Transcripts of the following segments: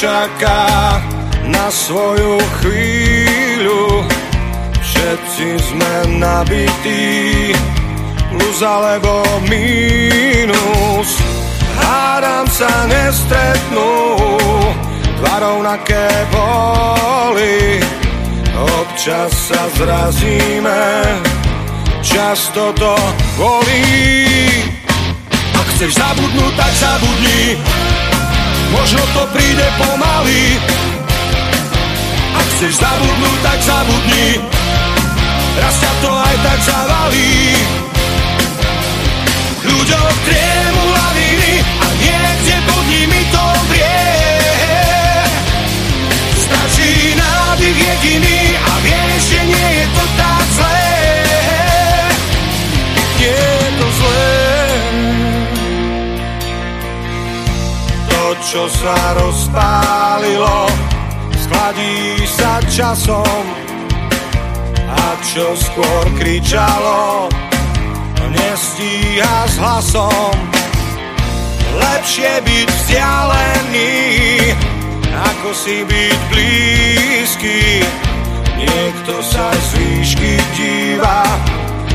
čaká na svoju chvíľu. Všetci sme nabití, plus alebo mínus. Hádam sa nestretnú, dva rovnaké boli. Občas sa zrazíme, často to bolí. Ak chceš zabudnúť, tak zabudni, možno to príde pomaly. Ak chceš zabudnúť, tak zabudni, raz ťa to aj tak zavalí. Ľuďom triemu laviny a niekde pod nimi to vrie. Stačí nádych jediný čo sa rozpálilo, schladí sa časom a čo skôr kričalo, nestíha s hlasom. Lepšie byť vzdialený, ako si byť blízky. Niekto sa z výšky díva,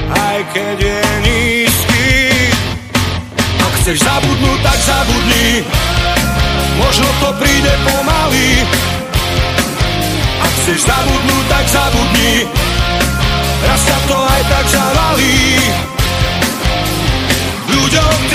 aj keď je nízky. Ak chceš zabudnúť, tak zabudni, možno to príde pomaly. Ak chceš zabudnúť, tak zabudni, raz sa to aj tak zavalí. Ľuďom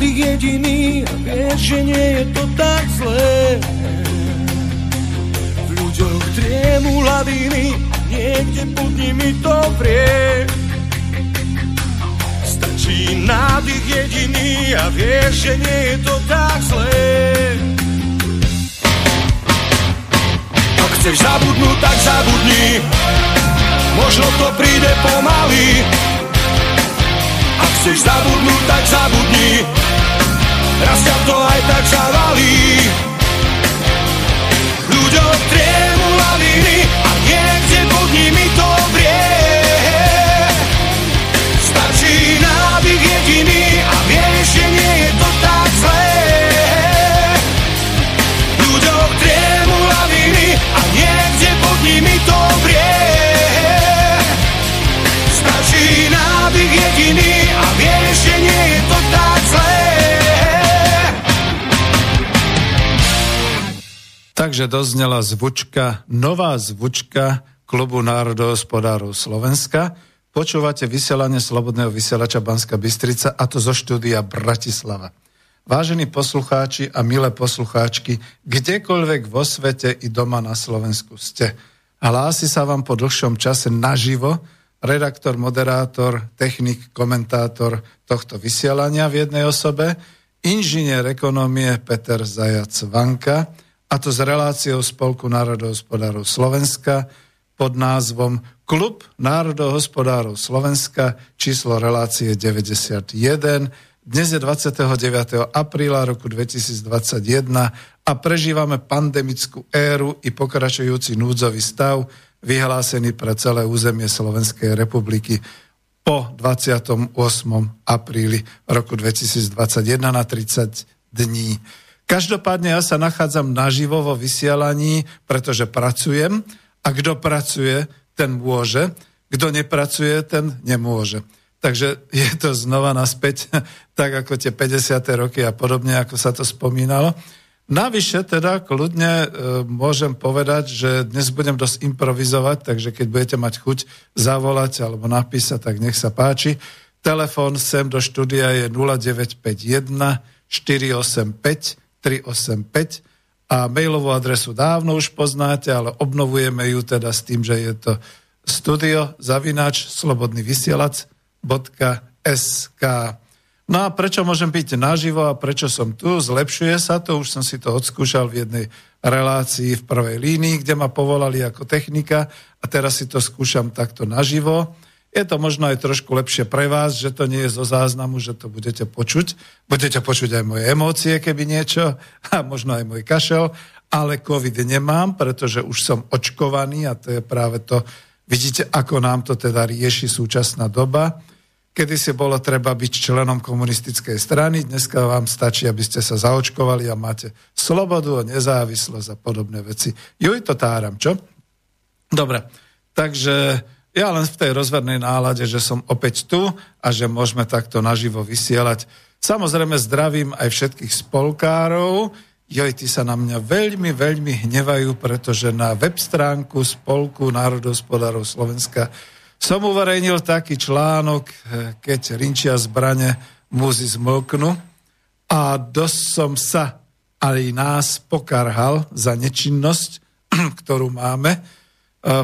Nádych jediný a vieš, že nie je to tak zlé. V ľuďoch triemu laviny a niekde pod nimi to vrie. Stačí nádych jediný a vieš, že nie je to tak zlé. Ak chceš zabudnúť, tak zabudni, možno to príde pomaly. Chceš zabudnúť, tak zabudni, raz ťa to aj tak zavalí. Ľuďom triemu laviny a niekde pod nimi to vrie. Stačí nádych jediný a vieš, že nie je to tak zlé. Ľuďom triemu laviny a niekde pod nimi to Takže doznela zvučka, nová zvučka Klubu národohospodárov Slovenska. Počúvate vysielanie Slobodného vysielača Banska Bystrica a to zo štúdia Bratislava. Vážení poslucháči a milé poslucháčky, kdekoľvek vo svete i doma na Slovensku ste. Hlási sa vám po dlhšom čase naživo redaktor, moderátor, technik, komentátor tohto vysielania v jednej osobe, inžinier ekonomie Peter Zajac Vanka, a to s reláciou Spolku národohospodárov Slovenska pod názvom Klub národohospodárov Slovenska, číslo relácie 91. Dnes je 29. apríla roku 2021 a prežívame pandemickú éru i pokračujúci núdzový stav vyhlásený pre celé územie Slovenskej republiky po 28. apríli roku 2021 na 30 dní. Každopádne ja sa nachádzam naživo vo vysielaní, pretože pracujem a kto pracuje, ten môže, kto nepracuje, ten nemôže. Takže je to znova naspäť, tak ako tie 50. roky a podobne, ako sa to spomínalo. Navyše teda kľudne e, môžem povedať, že dnes budem dosť improvizovať, takže keď budete mať chuť zavolať alebo napísať, tak nech sa páči. Telefón sem do štúdia je 0951 485 385 a mailovú adresu dávno už poznáte, ale obnovujeme ju teda s tým, že je to studio zavinač slobodný vysielac.sk No a prečo môžem byť naživo a prečo som tu? Zlepšuje sa to, už som si to odskúšal v jednej relácii v prvej línii, kde ma povolali ako technika a teraz si to skúšam takto naživo. Je to možno aj trošku lepšie pre vás, že to nie je zo záznamu, že to budete počuť. Budete počuť aj moje emócie, keby niečo, a možno aj môj kašel, ale COVID nemám, pretože už som očkovaný a to je práve to, vidíte, ako nám to teda rieši súčasná doba Kedy si bolo treba byť členom komunistickej strany, dneska vám stačí, aby ste sa zaočkovali a máte slobodu, nezávislosť a podobné veci. Juj, to táram, čo? Dobre, takže ja len v tej rozvernej nálade, že som opäť tu a že môžeme takto naživo vysielať. Samozrejme zdravím aj všetkých spolkárov. Joj, tí sa na mňa veľmi, veľmi hnevajú, pretože na web stránku Spolku národospodárov Slovenska som uverejnil taký článok, eh, keď rinčia zbrane muzy zmlknú a dosť som sa aj nás pokarhal za nečinnosť, ktorú máme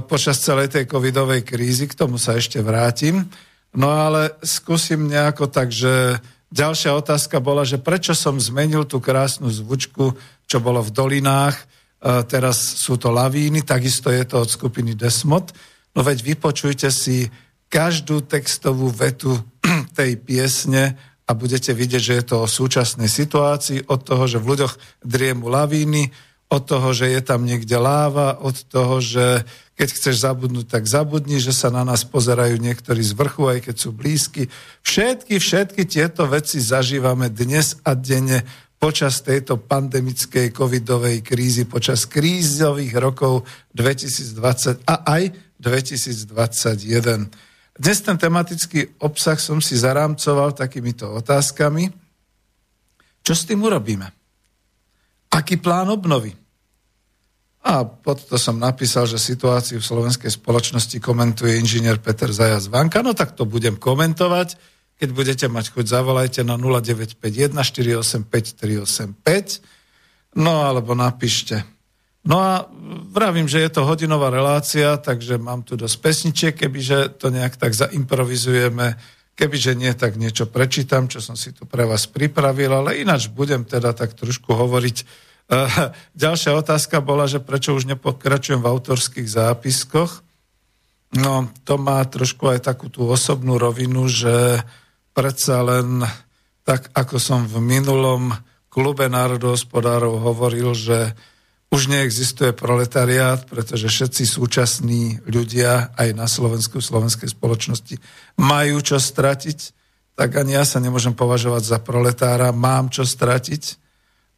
počas celej tej covidovej krízy. K tomu sa ešte vrátim. No ale skúsim nejako tak, že ďalšia otázka bola, že prečo som zmenil tú krásnu zvučku, čo bolo v dolinách, eh, teraz sú to lavíny, takisto je to od skupiny Desmod. No veď vypočujte si každú textovú vetu tej piesne a budete vidieť, že je to o súčasnej situácii, od toho, že v ľuďoch driemu lavíny, od toho, že je tam niekde láva, od toho, že keď chceš zabudnúť, tak zabudni, že sa na nás pozerajú niektorí z vrchu, aj keď sú blízky. Všetky, všetky tieto veci zažívame dnes a denne počas tejto pandemickej covidovej krízy, počas krízových rokov 2020 a aj 2021. Dnes ten tematický obsah som si zarámcoval takýmito otázkami. Čo s tým urobíme? Aký plán obnovy? A pod to som napísal, že situáciu v slovenskej spoločnosti komentuje inžinier Peter Zajac Vanka. No tak to budem komentovať. Keď budete mať chuť, zavolajte na 0951 485 385 no alebo napíšte No a vravím, že je to hodinová relácia, takže mám tu dosť pesničiek, kebyže to nejak tak zaimprovizujeme, kebyže nie, tak niečo prečítam, čo som si tu pre vás pripravil, ale ináč budem teda tak trošku hovoriť. Uh, ďalšia otázka bola, že prečo už nepokračujem v autorských zápiskoch. No, to má trošku aj takú tú osobnú rovinu, že predsa len tak, ako som v minulom klube národohospodárov hovoril, že už neexistuje proletariát, pretože všetci súčasní ľudia aj na Slovensku, v slovenskej spoločnosti majú čo stratiť, tak ani ja sa nemôžem považovať za proletára, mám čo stratiť,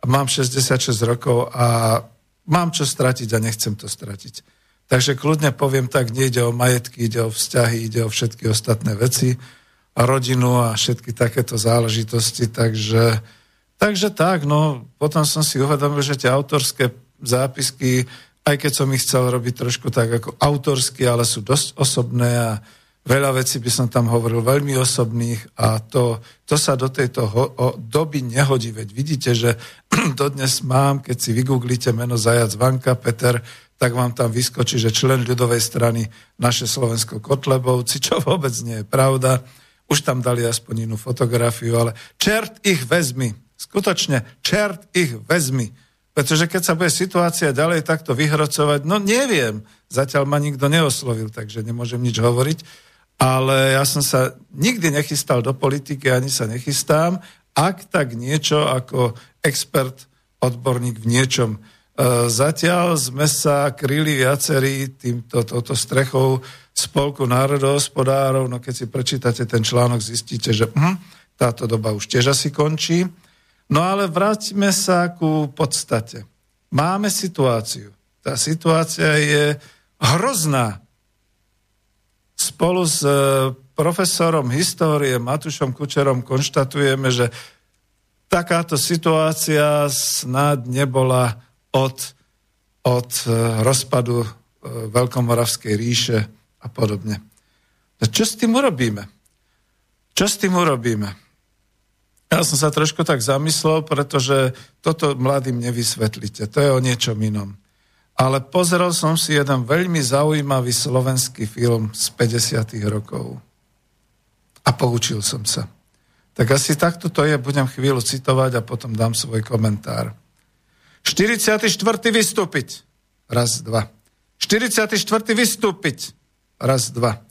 mám 66 rokov a mám čo stratiť a nechcem to stratiť. Takže kľudne poviem tak, nejde o majetky, ide o vzťahy, ide o všetky ostatné veci, a rodinu a všetky takéto záležitosti, takže, takže tak, no potom som si uvedomil, že tie autorské zápisky, aj keď som ich chcel robiť trošku tak ako autorsky, ale sú dosť osobné a veľa vecí by som tam hovoril veľmi osobných a to, to sa do tejto ho, o, doby nehodí. Veď vidíte, že dodnes mám, keď si vygooglite meno Zajac Vanka Peter, tak vám tam vyskočí, že člen ľudovej strany naše Slovensko Kotlebovci, čo vôbec nie je pravda. Už tam dali aspoň inú fotografiu, ale čert ich vezmi. Skutočne, čert ich vezmi pretože keď sa bude situácia ďalej takto vyhrocovať, no neviem, zatiaľ ma nikto neoslovil, takže nemôžem nič hovoriť, ale ja som sa nikdy nechystal do politiky, ani sa nechystám, ak tak niečo ako expert, odborník v niečom. E, zatiaľ sme sa kryli viacerí týmto, touto strechou spolku národohospodárov, no keď si prečítate ten článok, zistíte, že hm, táto doba už tiež asi končí. No ale vráťme sa ku podstate. Máme situáciu. Tá situácia je hrozná. Spolu s e, profesorom histórie Matušom Kučerom konštatujeme, že takáto situácia snad nebola od, od e, rozpadu e, Veľkomoravskej ríše a podobne. Čo s tým urobíme? Čo s tým urobíme? Ja som sa trošku tak zamyslel, pretože toto mladým nevysvetlíte. To je o niečom inom. Ale pozrel som si jeden veľmi zaujímavý slovenský film z 50. rokov. A poučil som sa. Tak asi takto to je, budem chvíľu citovať a potom dám svoj komentár. 44. vystúpiť. Raz, dva. 44. vystúpiť. Raz, dva.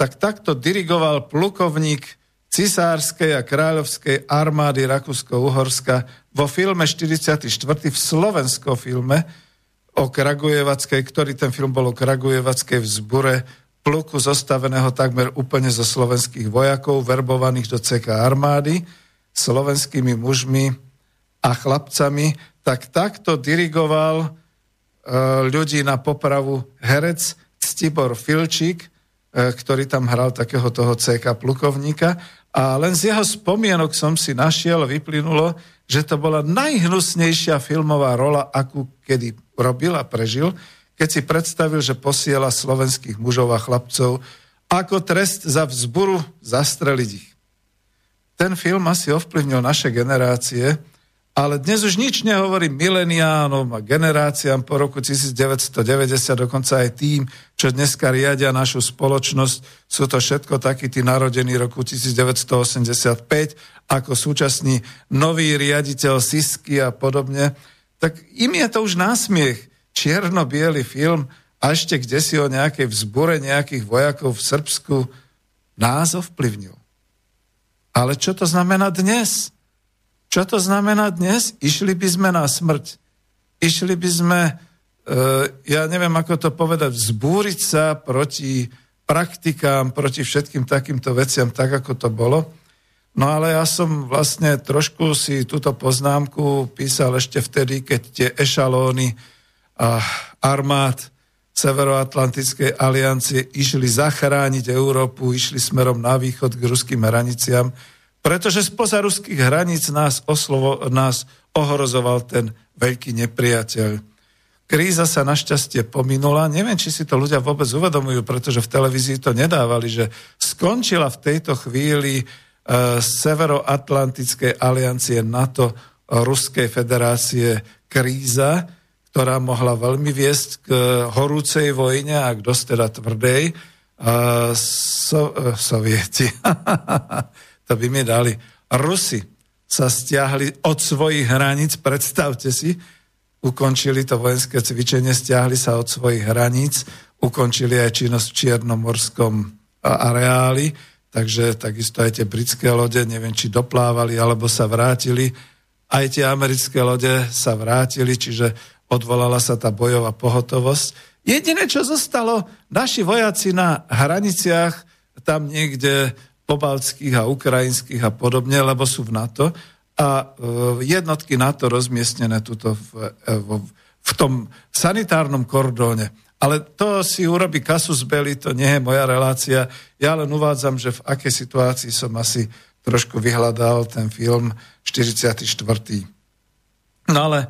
Tak takto dirigoval plukovník cisárskej a kráľovskej armády Rakúsko-Uhorska vo filme 44. v slovenskom filme o Kragujevackej, ktorý ten film bol o Kragujevackej vzbure pluku zostaveného takmer úplne zo slovenských vojakov, verbovaných do CK armády, slovenskými mužmi a chlapcami, tak takto dirigoval e, ľudí na popravu herec Stibor Filčík, e, ktorý tam hral takého toho CK plukovníka. A len z jeho spomienok som si našiel, vyplynulo, že to bola najhnusnejšia filmová rola, akú kedy robil a prežil, keď si predstavil, že posiela slovenských mužov a chlapcov ako trest za vzburu zastreliť ich. Ten film asi ovplyvnil naše generácie, ale dnes už nič nehovorí mileniánom a generáciám po roku 1990, dokonca aj tým, čo dneska riadia našu spoločnosť. Sú to všetko takí tí narodení roku 1985, ako súčasný nový riaditeľ Sisky a podobne. Tak im je to už násmiech. čierno film a ešte kde si o nejakej vzbure nejakých vojakov v Srbsku nás ovplyvnil. Ale čo to znamená dnes? Čo to znamená dnes? Išli by sme na smrť. Išli by sme, e, ja neviem ako to povedať, vzbúriť sa proti praktikám, proti všetkým takýmto veciam, tak ako to bolo. No ale ja som vlastne trošku si túto poznámku písal ešte vtedy, keď tie ešalóny a armád Severoatlantickej aliancie išli zachrániť Európu, išli smerom na východ k ruským hraniciam pretože spoza ruských hraníc nás, oslovo, nás ohrozoval ten veľký nepriateľ. Kríza sa našťastie pominula. Neviem, či si to ľudia vôbec uvedomujú, pretože v televízii to nedávali, že skončila v tejto chvíli Severoatlantickej aliancie NATO Ruskej federácie kríza, ktorá mohla veľmi viesť k horúcej vojne a k dosť teda tvrdej. E, so, e, sovieti. to by mi dali. Rusi sa stiahli od svojich hraníc, predstavte si, ukončili to vojenské cvičenie, stiahli sa od svojich hraníc, ukončili aj činnosť v Čiernomorskom areáli, takže takisto aj tie britské lode, neviem, či doplávali, alebo sa vrátili. Aj tie americké lode sa vrátili, čiže odvolala sa tá bojová pohotovosť. Jediné, čo zostalo, naši vojaci na hraniciach, tam niekde pobaltských a ukrajinských a podobne, lebo sú v NATO a e, jednotky NATO rozmiestnené tuto v, e, v, v tom sanitárnom kordóne. Ale to si urobí kasus belli, to nie je moja relácia. Ja len uvádzam, že v akej situácii som asi trošku vyhľadal ten film 44. No ale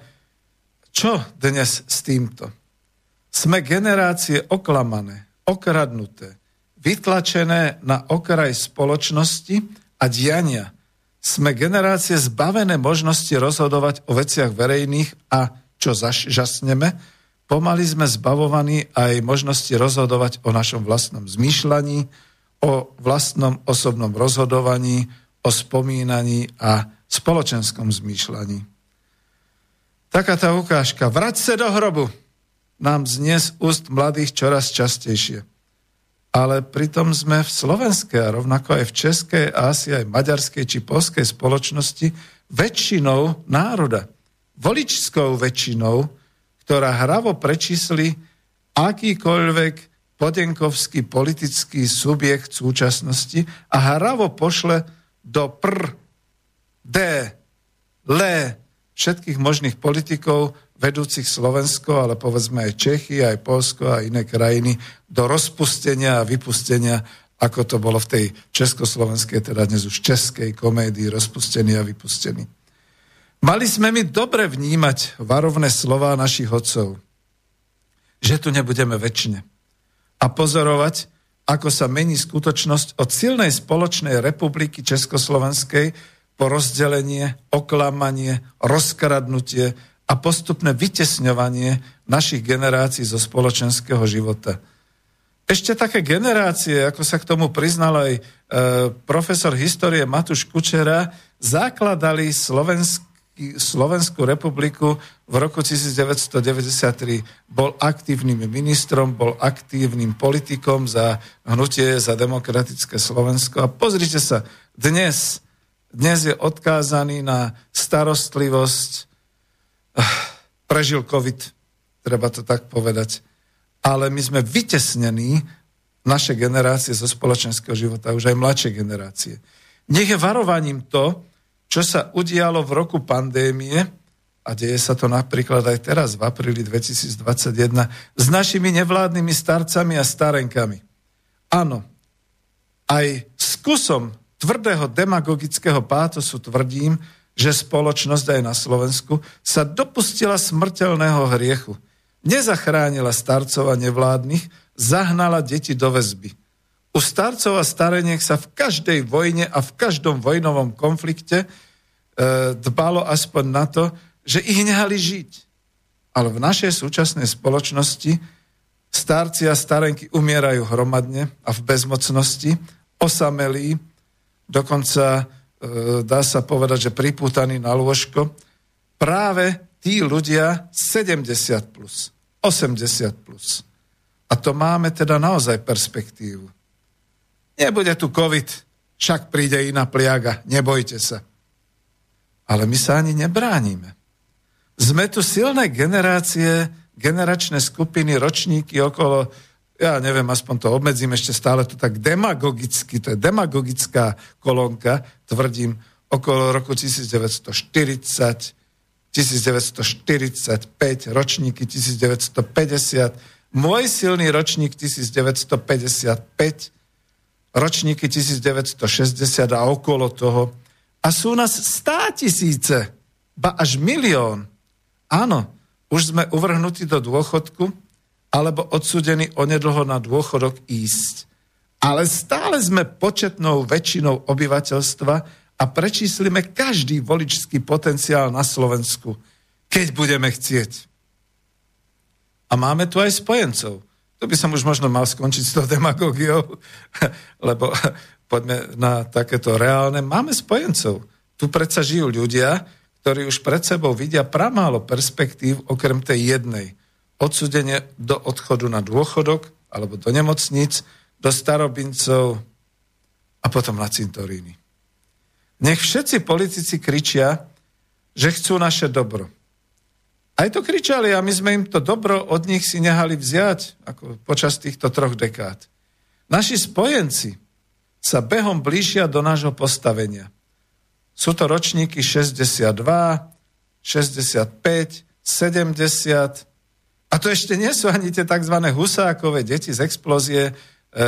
čo dnes s týmto? Sme generácie oklamané, okradnuté, vytlačené na okraj spoločnosti a diania. Sme generácie zbavené možnosti rozhodovať o veciach verejných a čo zažasneme, pomaly sme zbavovaní aj možnosti rozhodovať o našom vlastnom zmýšľaní, o vlastnom osobnom rozhodovaní, o spomínaní a spoločenskom zmýšľaní. Taká tá ukážka. Vrať sa do hrobu nám znie z úst mladých čoraz častejšie ale pritom sme v slovenskej a rovnako aj v českej a asi aj maďarskej či polskej spoločnosti väčšinou národa, voličskou väčšinou, ktorá hravo prečísli akýkoľvek podenkovský politický subjekt súčasnosti a hravo pošle do pr, d, le všetkých možných politikov vedúcich Slovensko, ale povedzme aj Čechy, aj Polsko a iné krajiny do rozpustenia a vypustenia, ako to bolo v tej československej, teda dnes už českej komédii rozpustený a vypustený. Mali sme mi dobre vnímať varovné slova našich otcov, že tu nebudeme väčšine. A pozorovať, ako sa mení skutočnosť od silnej spoločnej republiky Československej po rozdelenie, oklamanie, rozkradnutie, a postupné vytesňovanie našich generácií zo spoločenského života. Ešte také generácie, ako sa k tomu priznal aj e, profesor histórie Matúš Kučera, zakladali Slovenský, Slovenskú republiku v roku 1993. Bol aktívnym ministrom, bol aktívnym politikom za hnutie za demokratické Slovensko. A pozrite sa, dnes, dnes je odkázaný na starostlivosť, prežil COVID, treba to tak povedať ale my sme vytesnení, naše generácie zo spoločenského života, už aj mladšie generácie. Nech je varovaním to, čo sa udialo v roku pandémie, a deje sa to napríklad aj teraz, v apríli 2021, s našimi nevládnymi starcami a starenkami. Áno, aj s kusom tvrdého demagogického pátosu tvrdím, že spoločnosť aj na Slovensku sa dopustila smrteľného hriechu – Nezachránila starcov a nevládnych, zahnala deti do väzby. U starcov a stareniek sa v každej vojne a v každom vojnovom konflikte e, dbalo aspoň na to, že ich nehali žiť. Ale v našej súčasnej spoločnosti starci a starenky umierajú hromadne a v bezmocnosti, osamelí, dokonca e, dá sa povedať, že pripútaní na lôžko, práve tí ľudia 70 plus. 80 plus. A to máme teda naozaj perspektívu. Nebude tu COVID, však príde iná pliaga, nebojte sa. Ale my sa ani nebránime. Sme tu silné generácie, generačné skupiny, ročníky okolo, ja neviem, aspoň to obmedzím ešte stále to tak demagogicky, to je demagogická kolónka, tvrdím, okolo roku 1940, 1945, ročníky 1950, môj silný ročník 1955, ročníky 1960 a okolo toho. A sú nás stá tisíce, ba až milión. Áno, už sme uvrhnutí do dôchodku, alebo odsudení onedlho na dôchodok ísť. Ale stále sme početnou väčšinou obyvateľstva, a prečíslime každý voličský potenciál na Slovensku, keď budeme chcieť. A máme tu aj spojencov. To by som už možno mal skončiť s tou demagógiou, lebo poďme na takéto reálne. Máme spojencov. Tu predsa žijú ľudia, ktorí už pred sebou vidia pramálo perspektív okrem tej jednej. Odsudenie do odchodu na dôchodok alebo do nemocnic, do starobincov a potom na cintoríny. Nech všetci politici kričia, že chcú naše dobro. Aj to kričali a my sme im to dobro od nich si nehali vziať ako počas týchto troch dekád. Naši spojenci sa behom blížia do nášho postavenia. Sú to ročníky 62, 65, 70 a to ešte nie sú ani tie tzv. husákové deti z explózie, e,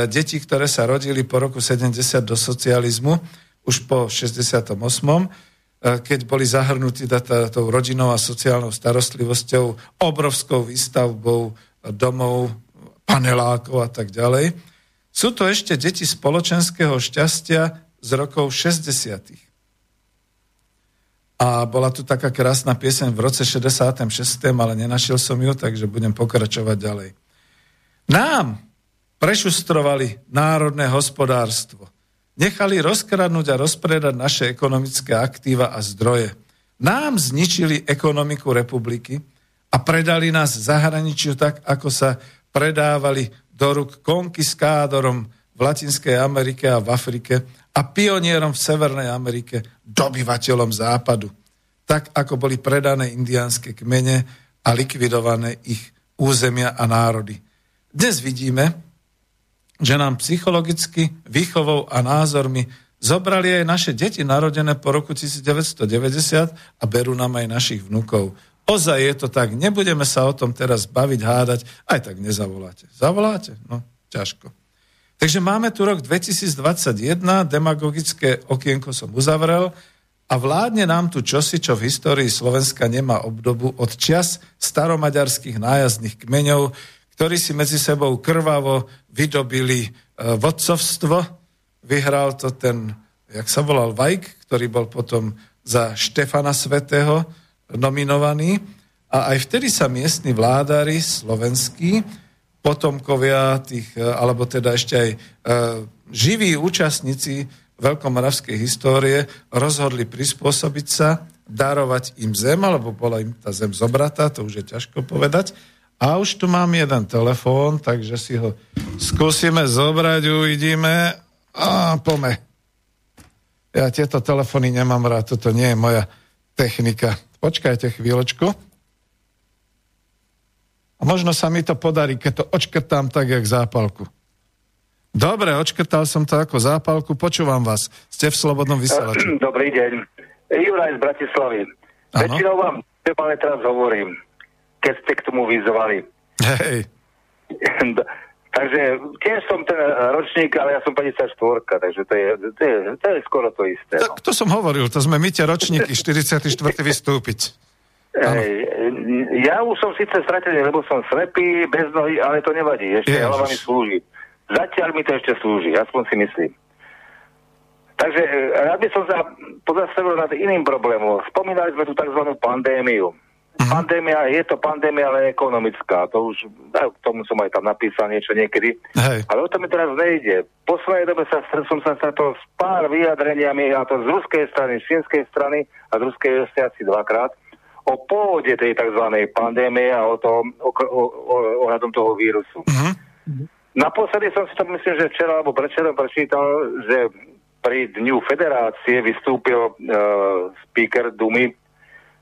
deti, ktoré sa rodili po roku 70 do socializmu, už po 68 eh, keď boli zahrnutí tou rodinou a sociálnou starostlivosťou, obrovskou výstavbou domov, panelákov a tak ďalej. Sú to ešte deti spoločenského šťastia z rokov 60. A bola tu taká krásna pieseň v roce 66., ale nenašiel som ju, takže budem pokračovať ďalej. Nám prešustrovali národné hospodárstvo nechali rozkradnúť a rozpredať naše ekonomické aktíva a zdroje. Nám zničili ekonomiku republiky a predali nás zahraničiu tak, ako sa predávali do rúk konkiskádorom v Latinskej Amerike a v Afrike a pionierom v Severnej Amerike, dobyvateľom západu. Tak, ako boli predané indiánske kmene a likvidované ich územia a národy. Dnes vidíme, že nám psychologicky, výchovou a názormi zobrali aj naše deti narodené po roku 1990 a berú nám aj našich vnúkov. Ozaj je to tak, nebudeme sa o tom teraz baviť, hádať, aj tak nezavoláte. Zavoláte? No, ťažko. Takže máme tu rok 2021, demagogické okienko som uzavrel a vládne nám tu čosi, čo v histórii Slovenska nemá obdobu od čas staromaďarských nájazdných kmeňov, ktorí si medzi sebou krvavo vydobili e, vodcovstvo. Vyhral to ten, jak sa volal, Vajk, ktorý bol potom za Štefana Svetého nominovaný. A aj vtedy sa miestni vládári slovenskí potomkovia tých, e, alebo teda ešte aj e, živí účastníci veľkomoravskej histórie rozhodli prispôsobiť sa, darovať im zem, alebo bola im tá zem zobratá, to už je ťažko povedať. A už tu mám jeden telefón, takže si ho skúsime zobrať, uvidíme. A pome. Ja tieto telefóny nemám rád, toto nie je moja technika. Počkajte chvíľočku. A možno sa mi to podarí, keď to očkrtám tak, jak zápalku. Dobre, očkrtal som to ako zápalku, počúvam vás. Ste v Slobodnom vysielači. Dobrý deň. Juraj z Bratislavy. Väčšinou vám ale teraz hovorím, keď ste k tomu vyzvali. Hej. takže tiež som ten ročník, ale ja som 54, takže to je, to je, to je skoro to isté. No. To, to som hovoril, to sme my tie ročníky 44. vystúpiť. Hej, ja už som síce stratený, lebo som slepý, bez nohy, ale to nevadí. Ešte Ježiš. hlava mi slúži. Zatiaľ mi to ešte slúži, aspoň si myslím. Takže e, rád by som sa pozastavil nad iným problémom. Spomínali sme tu tzv. pandémiu. Uh-huh. Pandémia, je to pandémia, ale ekonomická. To už, k tomu som aj tam napísal niečo niekedy. Hej. Ale o to mi teraz nejde. Po svojej dobe sa, som sa stretol s pár vyjadreniami, a to z ruskej strany, z čínskej strany a z ruskej asi dvakrát, o pôvode tej tzv. pandémie a o tom, o, o, o, ohľadom toho vírusu. Uh-huh. Naposledy som si to myslím, že včera alebo prečerom prečítal, že pri Dňu federácie vystúpil uh, speaker Dumy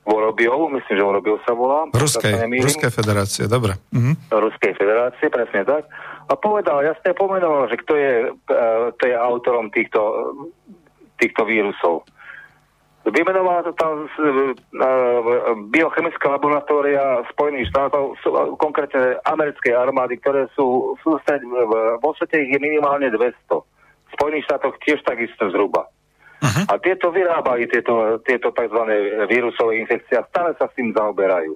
Vorobiov, myslím, že Vorobiov sa volá. Ruskej, Ruskej federácie, dobre. Mhm. Ruskej federácie, presne tak. A povedal, jasne pomenoval, že kto je, uh, kto je autorom týchto, týchto vírusov. Vymenovala to tam uh, biochemická laboratória Spojených štátov, uh, konkrétne americkej armády, ktoré sú, sú vo svete ich je minimálne 200. V Spojených štátoch tiež takisto zhruba. Uh-huh. A tieto vyrábali tieto, tieto tzv. vírusové infekcie a stále sa s tým zaoberajú.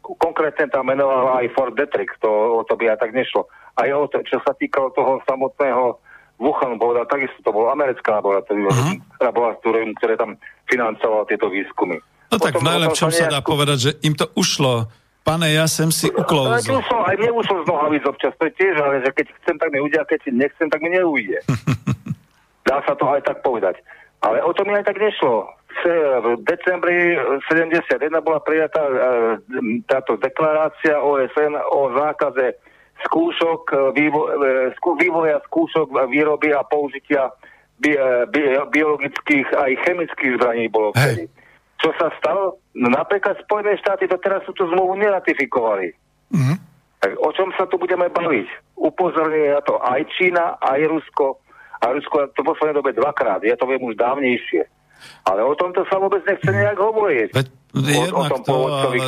Konkrétne tam menovala aj Fort Detrick, to, o to by aj tak nešlo. Aj o to, čo sa týkalo toho samotného Wuhan povedal, takisto to bolo americká laboratórium, uh-huh. laboratórium, ktoré tam financovalo tieto výskumy. No tak v najlepšom sa dá povedať, že im to ušlo. Pane, ja sem si uklouzol. Ušlo, aj mne ušlo z nohavíc občas, to je tiež, ale že keď chcem, tak mi ujde, a keď si nechcem, tak mi neujde. dá sa to aj tak povedať. Ale o to mi aj tak nešlo. V decembri 71 bola prijatá e, táto deklarácia OSN o zákaze skúšok, e, vývo, e, vývoja skúšok výroby a použitia bi, bi, biologických aj chemických zbraní bolo vtedy. Čo sa stalo? No, napríklad Spojené štáty doteraz tú zmluvu neratifikovali. Mm-hmm. Tak o čom sa tu budeme baviť? Upozorňuje na to aj Čína, aj Rusko. A Rusko to v poslednej dobe dvakrát. Ja to viem už dávnejšie. Ale o tomto sa vôbec nechce nejak hovoriť. Veď, o, o tom to,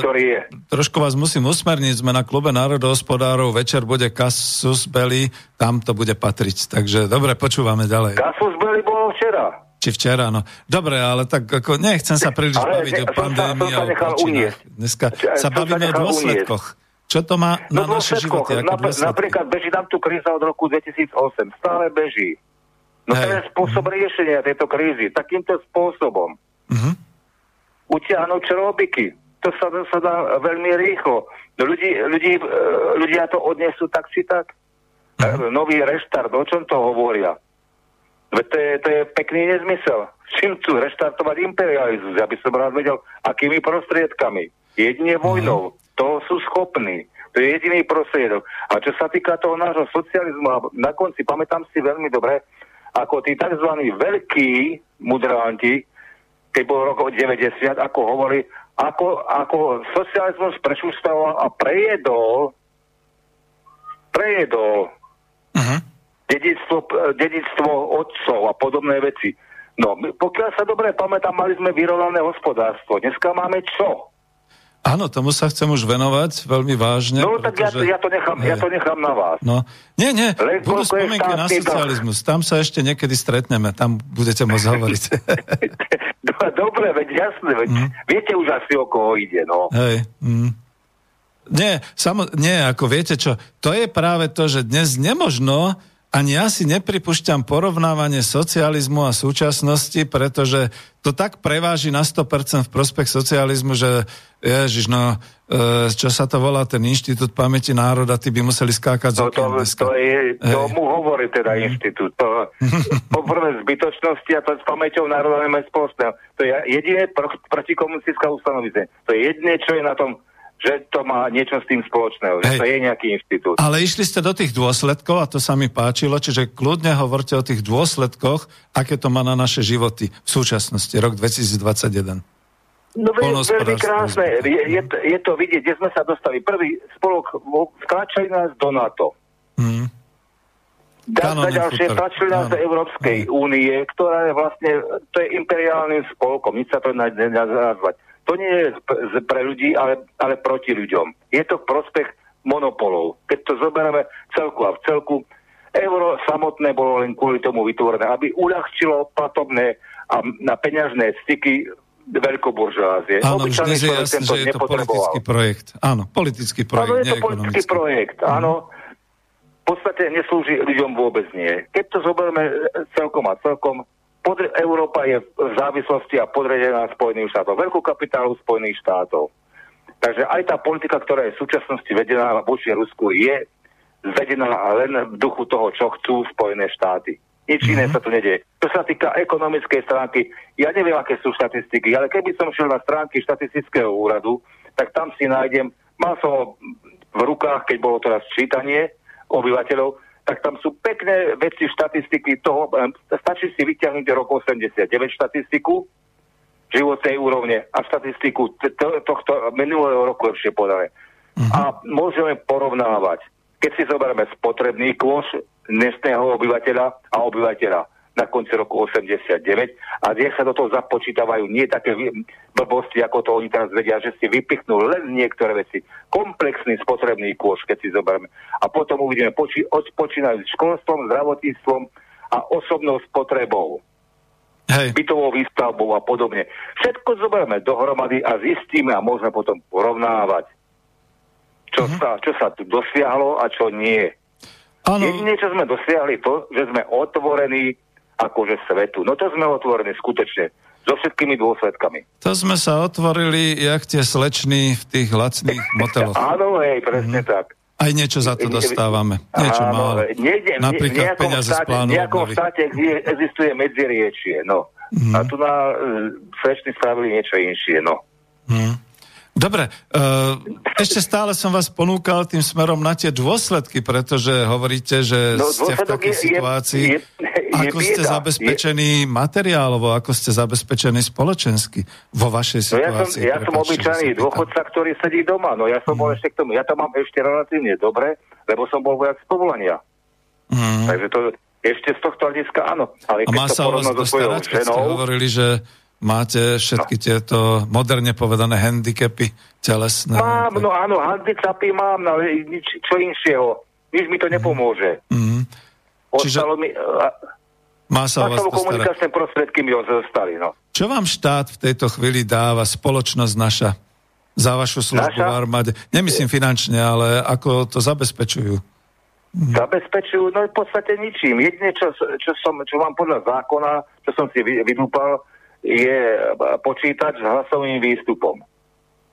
ktorý je. Trošku vás musím usmerniť, sme na klube národohospodárov, večer bude Kasus Belli, tam to bude patriť. Takže dobre, počúvame ďalej. Kasus Belli bolo včera. Či včera, no. Dobre, ale tak ako nechcem sa príliš ale baviť ne, o pandémii a o príčinách. Dneska sa bavíme o dôsledkoch. Uniesť. Čo to má na no, naše životy? Ako napríklad beží nám tu kríza od roku 2008. Stále beží. No to je spôsob riešenia tejto krízy. Takýmto spôsobom. Uh-huh. Utiahnuť črobiky. To sa, to sa dá veľmi rýchlo. Ľudí, ľudí, e, ľudia to odnesú tak či tak. Uh-huh. Nový reštart, o čom to hovoria? To je, to je pekný nezmysel. Čím chcú reštartovať imperializmus? Ja by som rád vedel, akými prostriedkami. Jedine vojnou. Uh-huh. To sú schopní. To je jediný prostriedok. A čo sa týka toho nášho socializmu, na konci, pamätám si veľmi dobre, ako tí tzv. veľkí mudranti, keď bol rok 90, ako hovorí, ako, ako socializmus prešustavoval a prejedol prejedol uh-huh. dedictvo, dedictvo otcov a podobné veci. No, pokiaľ sa dobre pamätám, mali sme vyrovnané hospodárstvo. Dneska máme čo? Áno, tomu sa chcem už venovať veľmi vážne. No tak pretože... ja, to, ja, to nechám, ja to nechám na vás. No, nie, nie, Len budú spomienky na socializmus. Tam sa ešte niekedy stretneme, tam budete môcť hovoriť. Dobre, veď jasné, veď mm. viete už asi o koho ide, no. Hej, mm. Nie, samo, nie, ako viete čo, to je práve to, že dnes nemožno ani ja si nepripúšťam porovnávanie socializmu a súčasnosti, pretože to tak preváži na 100% v prospech socializmu, že ježiš, no, e, čo sa to volá, ten Inštitút pamäti národa, ty by museli skákať no, to, to je, tomu hovorí teda mm. inštitút. To, poprvé zbytočnosti a to s pamäťou národa nemáme spoločného. To je jediné pr- protikomunistická ustanovenie. To je jediné, čo je na tom že to má niečo s tým spoločného, Hej. že to je nejaký inštitút. Ale išli ste do tých dôsledkov a to sa mi páčilo, čiže kľudne hovorte o tých dôsledkoch, aké to má na naše životy v súčasnosti, rok 2021. No veľmi krásne. Je, je, je to vidieť, kde sme sa dostali. Prvý spolok vtlačili nás do NATO. Hmm. Dá sa ďalšie tlačili nás do Európskej únie, ktorá je vlastne, to je imperiálnym spolkom, nič sa to nedá nazvať. To nie je pre ľudí, ale, ale proti ľuďom. Je to prospech monopolov. Keď to zoberieme celku a v celku, euro samotné bolo len kvôli tomu vytvorené, aby uľahčilo platobné a na peňažné styky veľkoburžoázie. Áno, už dnes je jasné, že je to politický projekt. Áno, politický projekt, Áno, je to politický projekt, áno. V podstate neslúži ľuďom vôbec nie. Keď to zoberieme celkom a celkom, podre- Európa je v závislosti a podredená Spojeným štátom. Veľkú kapitálu Spojených štátov. Takže aj tá politika, ktorá je v súčasnosti vedená voči Rusku, je zvedená len v duchu toho, čo chcú Spojené štáty. Nič iné sa tu nedie. Čo sa týka ekonomickej stránky, ja neviem, aké sú štatistiky, ale keby som šiel na stránky štatistického úradu, tak tam si nájdem, mal som v rukách, keď bolo teraz čítanie obyvateľov, tak tam sú pekné veci, štatistiky toho, stačí si vyťahnuť rok 89 štatistiku životnej úrovne a štatistiku tohto minulého roku ešte podané. Uh-huh. A môžeme porovnávať. Keď si zoberieme spotrebný kôš dnešného obyvateľa a obyvateľa na konci roku 89 a nech sa do toho započítavajú nie také blbosti, ako to oni teraz vedia, že si vypichnú len niektoré veci. Komplexný spotrebný kôš, keď si zoberieme. A potom uvidíme, poči, s školstvom, zdravotníctvom a osobnou spotrebou. Hej. bytovou výstavbou a podobne. Všetko zoberieme dohromady a zistíme a môžeme potom porovnávať, čo, uh-huh. sa, čo sa tu dosiahlo a čo nie. Ano. Jedine, čo sme dosiahli to, že sme otvorení akože svetu. No to sme otvorení skutočne so všetkými dôsledkami. To sme sa otvorili, jak tie slečny v tých lacných moteloch. Áno, hej, presne mm. tak. Aj niečo za to dostávame. Niečo Áno, málo. Niekde, Napríklad peniaze štáte, z plánu V nejakom štáte existuje medziriečie, no. Mm. A tu na uh, slečny spravili niečo inšie, no. Mm. Dobre, uh, ešte stále som vás ponúkal tým smerom na tie dôsledky, pretože hovoríte, že no, ste v takej je, situácii. Je, je, je ako bieda, ste zabezpečení je... materiálovo, ako ste zabezpečení spoločensky vo vašej situácii? No ja som, ja som obyčajný dôchodca, ktorý sedí doma. No ja som mm. bol ešte k tomu. Ja to mám ešte relatívne dobre, lebo som bol vojak z povolania. Mm. Takže to ešte z tohto hľadiska áno. Ale A má sa o vás dostarať, keď ste hovorili, že Máte všetky no. tieto moderne povedané handicapy telesné? Mám, no áno, handicapy mám, no, ale nič, čo inšieho. Nič mi to mhm. nepomôže. Mm. Čiže... mi... Má sa o vás komunikačné prostriedky mi zostali, no. Čo vám štát v tejto chvíli dáva, spoločnosť naša, za vašu službu naša? v armáde? Nemyslím finančne, ale ako to zabezpečujú? Mhm. Zabezpečujú, no v podstate ničím. Jedine, čo, čo, som, čo mám podľa zákona, čo som si vydúpal, je počítať s hlasovým výstupom.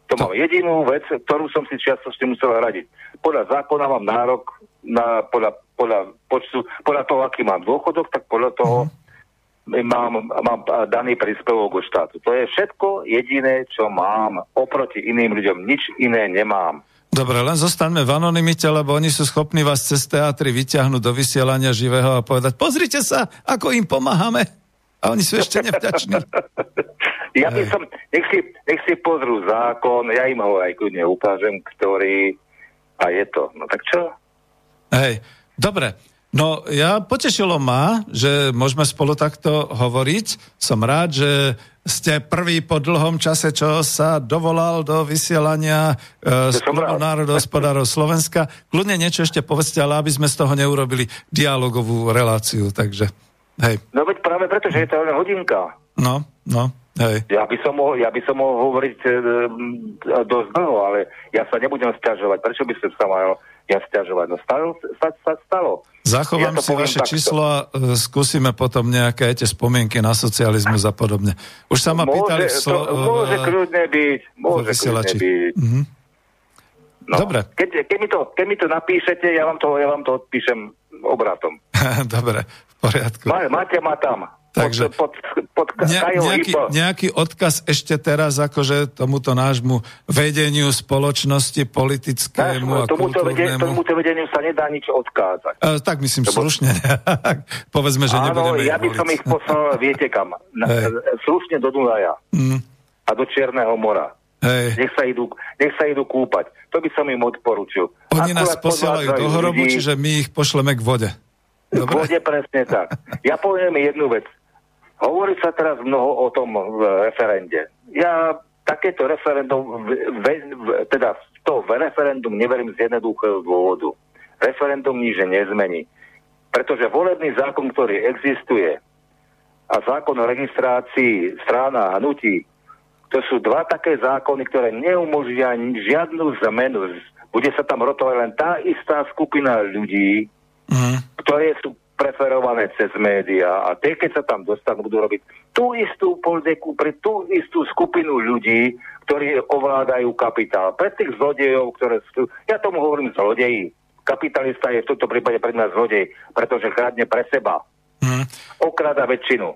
To mám jedinú vec, ktorú som si čiastočne musel hradiť. Podľa zákona mám nárok na, podľa, podľa, počtu, podľa toho, aký mám dôchodok, tak podľa toho mm. mám, mám daný príspevok od štátu. To je všetko jediné, čo mám. Oproti iným ľuďom nič iné nemám. Dobre, len zostaňme v anonimite, lebo oni sú schopní vás cez teatry vyťahnuť do vysielania živého a povedať, pozrite sa, ako im pomáhame. A oni sú ešte nevďační. ja by som, nech si, nech si pozrú zákon, ja im ho aj kľudne ukážem, ktorý a je to. No tak čo? Hej, dobre. No ja potešilo ma, že môžeme spolu takto hovoriť. Som rád, že ste prvý po dlhom čase, čo sa dovolal do vysielania e, z národohospodárov Slovenska. Kľudne niečo ešte povedzte, ale aby sme z toho neurobili dialogovú reláciu, takže... Hej. No veď práve preto, že je to len hodinka. No, no, Hej. Ja by som mohol, ja by som mohol hovoriť e, dosť dlho, ale ja sa nebudem stiažovať. Prečo by som sa mal ja stiažovať? No stalo sa, sa stalo. Zachovám ja si vaše takto. číslo a e, skúsime potom nejaké tie spomienky na socializmus a podobne. Už sa ma môže, pýtali... To, slo, môže kľudne byť. Môže kľudne byť. Mm-hmm. No, Dobre. Keď, keď, mi to, keď mi to napíšete, ja vám to, ja vám to odpíšem obratom. Dobre, poriadku. Má, máte ma tam. Takže pod, pod, pod ne, nejaký, nejaký odkaz ešte teraz akože tomuto nášmu vedeniu spoločnosti politickému Nášmu, a tomuto, kultúrnemu. tomuto vedeniu sa nedá nič odkázať. A, tak myslím Lebo... slušne. Povedzme, že Áno, nebudeme ja by som ich poslal, viete kam, na, slušne do Dunaja mm. a do Čierneho mora. Hej. Nech, sa idú, nech sa idú kúpať. To by som im odporučil. Oni Akurát nás posielajú do hrobu, čiže my ich pošleme k vode. Dobre? Vode presne tak. Ja poviem jednu vec. Hovorí sa teraz mnoho o tom v referende. Ja takéto referendum, ve, ve, teda to referendum neverím z jednoduchého dôvodu. Referendum nič nezmení. Pretože volebný zákon, ktorý existuje a zákon o registrácii strán a hnutí, to sú dva také zákony, ktoré neumožnia žiadnu zmenu. Bude sa tam rotovať len tá istá skupina ľudí, mm. ktoré sú preferované cez médiá a tie, keď sa tam dostanú, budú robiť tú istú politiku pre tú istú skupinu ľudí, ktorí ovládajú kapitál. Pre tých zlodejov, ktoré sú... Ja tomu hovorím zlodeji. Kapitalista je v tomto prípade pre nás zlodej, pretože chrádne pre seba. Hmm. Okrada väčšinu.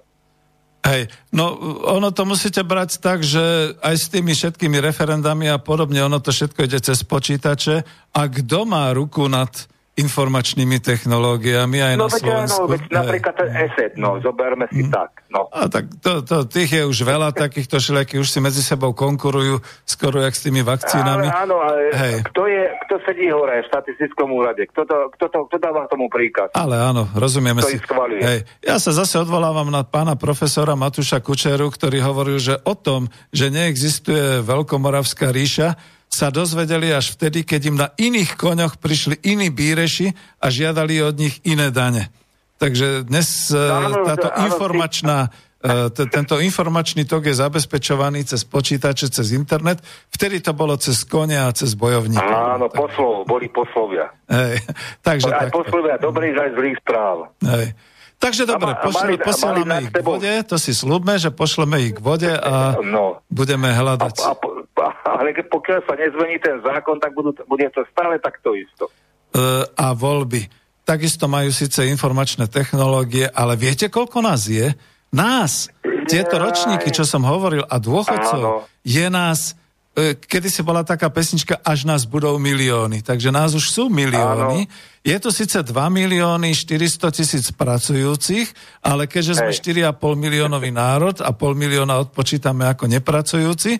Hej, no ono to musíte brať tak, že aj s tými všetkými referendami a podobne, ono to všetko ide cez počítače a kto má ruku nad informačnými technológiami aj no, na Slovensku. No, veď napríklad ten ESET, no, zoberme si mm. tak. No. A tak to, to, tých je už veľa takýchto šleky, už si medzi sebou konkurujú, skoro jak s tými vakcínami. Ale, áno, ale Hej. kto, je, kto sedí hore v štatistickom úrade? Kto, to, kto, to, kto dáva tomu príkaz? Ale áno, rozumieme kto si. Hej. Ja sa zase odvolávam na pána profesora Matúša Kučeru, ktorý hovoril, že o tom, že neexistuje Veľkomoravská ríša, sa dozvedeli až vtedy, keď im na iných koňoch prišli iní bíreši a žiadali od nich iné dane. Takže dnes e, áno, táto áno, informačná, uh, t- tento informačný tok je zabezpečovaný cez počítače, cez internet. Vtedy to bolo cez kone a cez bojovníkov. Áno, poslov, boli poslovia. Hej, takže aj poslovia dobrých, aj zlých správ. Hej. Takže dobre, pošle, posielame ich k vode, to si slúbme, že pošleme ich k vode a no. budeme hľadať. A, a, ale pokiaľ sa nezvení ten zákon, tak budú, bude to stále takto isto. Uh, a voľby. Takisto majú síce informačné technológie, ale viete, koľko nás je? Nás, tieto ročníky, čo som hovoril, a dôchodcov, Áno. je nás E, kedy si bola taká pesnička Až nás budú milióny. Takže nás už sú milióny. Áno. Je to síce 2 milióny 400 tisíc pracujúcich, ale keďže sme 4,5 miliónový národ a pol milióna odpočítame ako nepracujúci,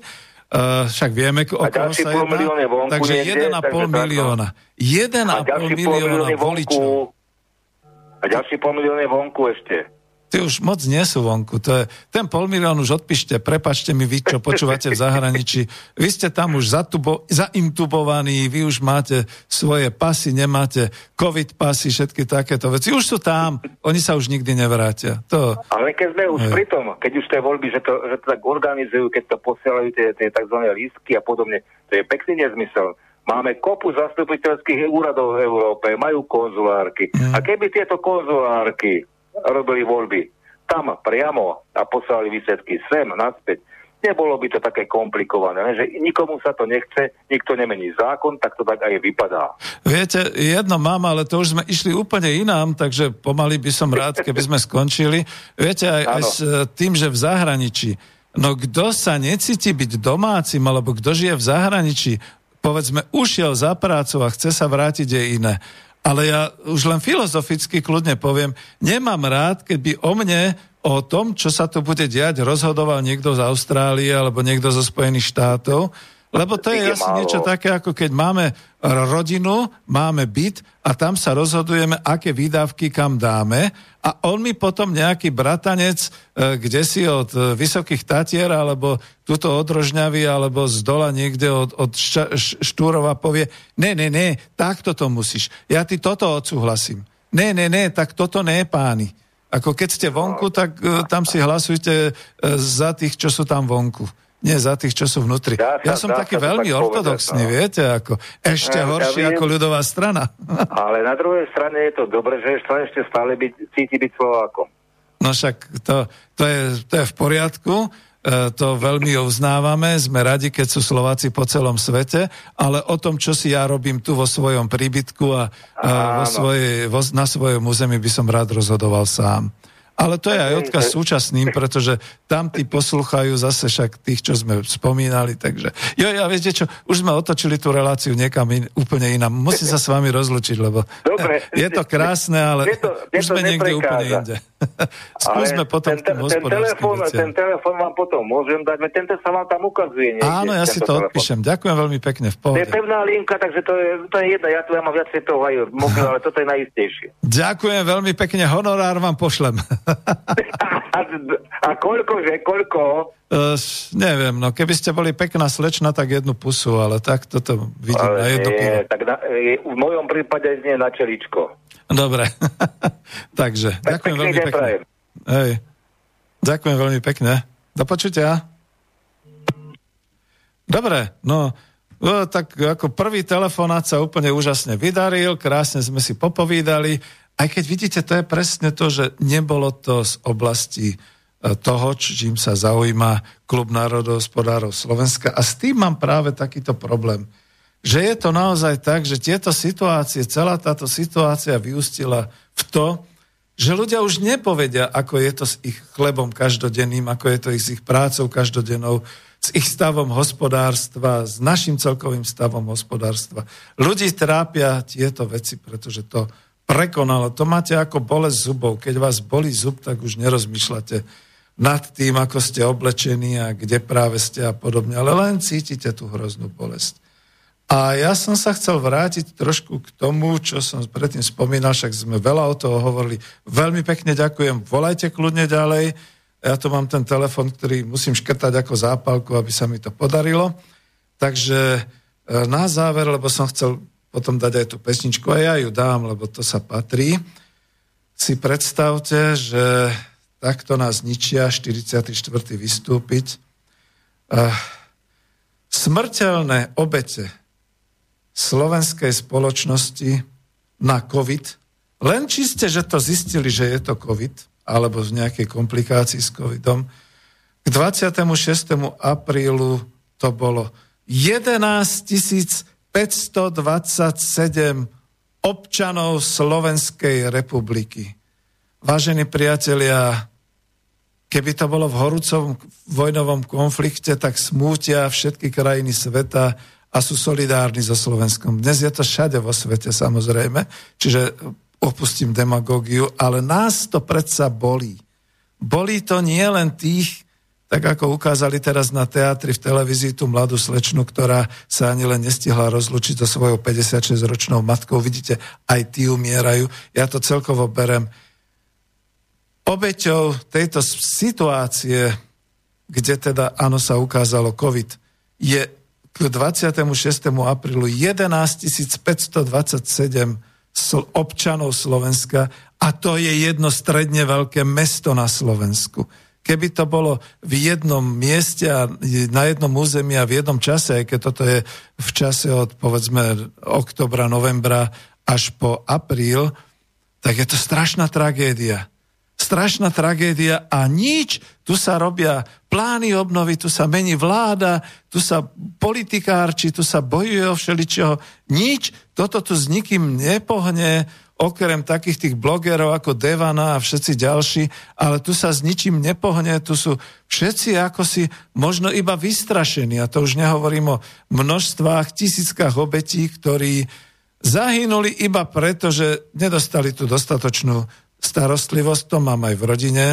uh, však vieme, o koho sa jedná. Takže 1,5 milióna. 1,5 milióna voličov. A ďalší pol milióna vonku ešte tí už moc nie sú vonku. To je, ten pol milión už odpíšte, prepačte mi vy, čo počúvate v zahraničí. Vy ste tam už zatubo, zaintubovaní, vy už máte svoje pasy, nemáte covid pasy, všetky takéto veci. Už sú tam, oni sa už nikdy nevrátia. To... Ale keď sme už je. pri tom, keď už tie voľby, že to, že to tak organizujú, keď to posielajú tie, tie tzv. lístky a podobne, to je pekný nezmysel. Máme kopu zastupiteľských úradov v Európe, majú konzulárky. Mm. A keby tieto konzulárky robili voľby tam priamo a poslali výsledky sem, naspäť, nebolo by to také komplikované, že nikomu sa to nechce, nikto nemení zákon, tak to tak aj vypadá. Viete, jedno mám, ale to už sme išli úplne inám, takže pomaly by som rád, keby sme skončili. Viete, aj, aj s e, tým, že v zahraničí, no kto sa necíti byť domácim, alebo kto žije v zahraničí, povedzme, ušiel za prácu a chce sa vrátiť, je iné. Ale ja už len filozoficky kľudne poviem, nemám rád, keď by o mne, o tom, čo sa tu bude diať, rozhodoval niekto z Austrálie alebo niekto zo Spojených štátov, lebo to je asi niečo také, ako keď máme rodinu, máme byt a tam sa rozhodujeme, aké výdavky kam dáme a on mi potom nejaký bratanec, e, kde si od e, Vysokých Tatier alebo tuto od Rožňavy alebo z dola niekde od, od Štúrova povie, ne, ne, ne, takto to musíš. Ja ti toto odsúhlasím. Ne, ne, ne, tak toto ne, páni. Ako keď ste vonku, tak uh, tam si hlasujte za tých, čo sú tam vonku. Nie za tých, čo sú vnútri. Dá ja som taký veľmi tak ortodoxný, povedať, no. viete, ako ešte ja, horší ja ako ľudová strana. Ale na druhej strane je to dobre, že ešte stále byť, cíti byť Slovákom. No však to, to, je, to je v poriadku, e, to veľmi uznávame, sme radi, keď sú Slováci po celom svete, ale o tom, čo si ja robím tu vo svojom príbytku a, a vo svojej, vo, na svojom území by som rád rozhodoval sám. Ale to je aj odkaz súčasným, pretože tam tí poslúchajú zase však tých, čo sme spomínali. Takže, jo, ja viete čo, už sme otočili tú reláciu niekam in, úplne inám. Musím sa s vami rozlučiť, lebo Dobre, je to krásne, ale je to, je už sme niekde úplne inde. Skúsme potom ten, ten, ten, telefón, ten telefón vám potom môžem dať, tento sa vám tam ukazuje. Niekde, Áno, ja si to telefón. odpíšem. Ďakujem veľmi pekne, v pohode. To je pevná linka, takže to je, to je jedna. Ja tu ja mám viacej toho aj mobil, ale toto je najistejšie. Ďakujem veľmi pekne, honorár vám pošlem. a, a koľko, že koľko? Uh, neviem, no keby ste boli pekná slečna, tak jednu pusu, ale tak toto vidím ale na jednu nie, Tak na, v mojom prípade nie na čeličko. Dobre, takže tak ďakujem veľmi pekne. Hej. Ďakujem veľmi pekne. Do počutia. Dobre, no, no tak ako prvý telefonát sa úplne úžasne vydaril, krásne sme si popovídali. Aj keď vidíte, to je presne to, že nebolo to z oblasti e, toho, čím sa zaujíma Klub národohospodárov Slovenska. A s tým mám práve takýto problém. Že je to naozaj tak, že tieto situácie, celá táto situácia vyústila v to, že ľudia už nepovedia, ako je to s ich chlebom každodenným, ako je to s ich prácou každodennou, s ich stavom hospodárstva, s našim celkovým stavom hospodárstva. Ľudí trápia tieto veci, pretože to prekonalo. To máte ako bolesť zubov. Keď vás bolí zub, tak už nerozmýšľate nad tým, ako ste oblečení a kde práve ste a podobne, ale len cítite tú hroznú bolesť. A ja som sa chcel vrátiť trošku k tomu, čo som predtým spomínal, však sme veľa o toho hovorili. Veľmi pekne ďakujem, volajte kľudne ďalej. Ja tu mám ten telefon, ktorý musím škrtať ako zápalku, aby sa mi to podarilo. Takže e, na záver, lebo som chcel potom dať aj tú pesničku a ja ju dám, lebo to sa patrí. Si predstavte, že takto nás ničia 44. vystúpiť. Smrteľné obete slovenskej spoločnosti na COVID, len čiste, že to zistili, že je to COVID, alebo z nejakej komplikácii s COVIDom, k 26. aprílu to bolo 11 tisíc 527 občanov Slovenskej republiky. Vážení priatelia, keby to bolo v horúcom vojnovom konflikte, tak smútia všetky krajiny sveta a sú solidárni so Slovenskom. Dnes je to všade vo svete samozrejme, čiže opustím demagógiu, ale nás to predsa bolí. Bolí to nie len tých, tak ako ukázali teraz na teatri v televízii tú mladú slečnu, ktorá sa ani len nestihla rozlučiť so svojou 56-ročnou matkou. Vidíte, aj tí umierajú. Ja to celkovo berem. Obeťou tejto situácie, kde teda, áno, sa ukázalo COVID, je k 26. aprílu 11 527 občanov Slovenska a to je jedno stredne veľké mesto na Slovensku keby to bolo v jednom mieste a na jednom území a v jednom čase, aj keď toto je v čase od povedzme oktobra, novembra až po apríl, tak je to strašná tragédia. Strašná tragédia a nič. Tu sa robia plány obnovy, tu sa mení vláda, tu sa politikárči, tu sa bojuje o všeličoho. Nič. Toto tu s nikým nepohne okrem takých tých blogerov ako Devana a všetci ďalší, ale tu sa s ničím nepohne, tu sú všetci ako si možno iba vystrašení, a to už nehovorím o množstvách, tisíckach obetí, ktorí zahynuli iba preto, že nedostali tú dostatočnú starostlivosť, to mám aj v rodine,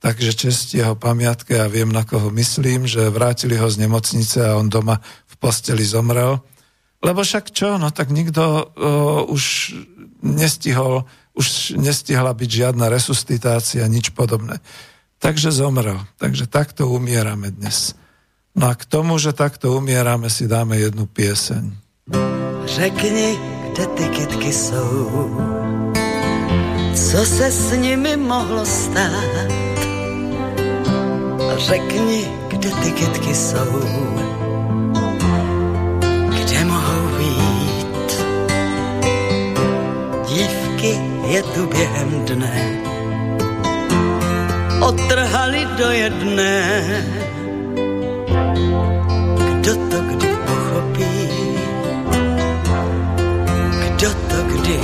takže čest jeho pamiatke a viem, na koho myslím, že vrátili ho z nemocnice a on doma v posteli zomrel. Lebo však čo, no tak nikto o, už nestihol, už nestihla byť žiadna resuscitácia, nič podobné. Takže zomrel. Takže takto umierame dnes. No a k tomu, že takto umierame, si dáme jednu pieseň. Řekni, kde ty kytky jsou, Co se s nimi mohlo stát? Řekni, kde ty kytky jsou, je tu během dne, otrhali do jedné. Kdo to kdy pochopí? Kdo to kdy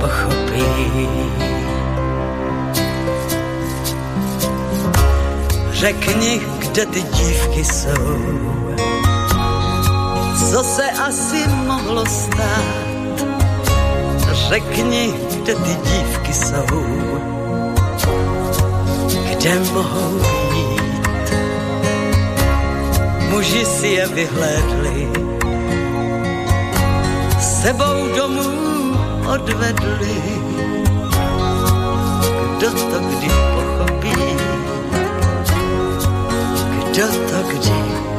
pochopí? Řekni, kde ty dívky jsou. Co se asi mohlo stát? Řekni, kde ty dívky jsou. Kde mohou být? Muži si je vyhlédli, sebou domů odvedli. Kdo to kdy pochopí? kdo to kdy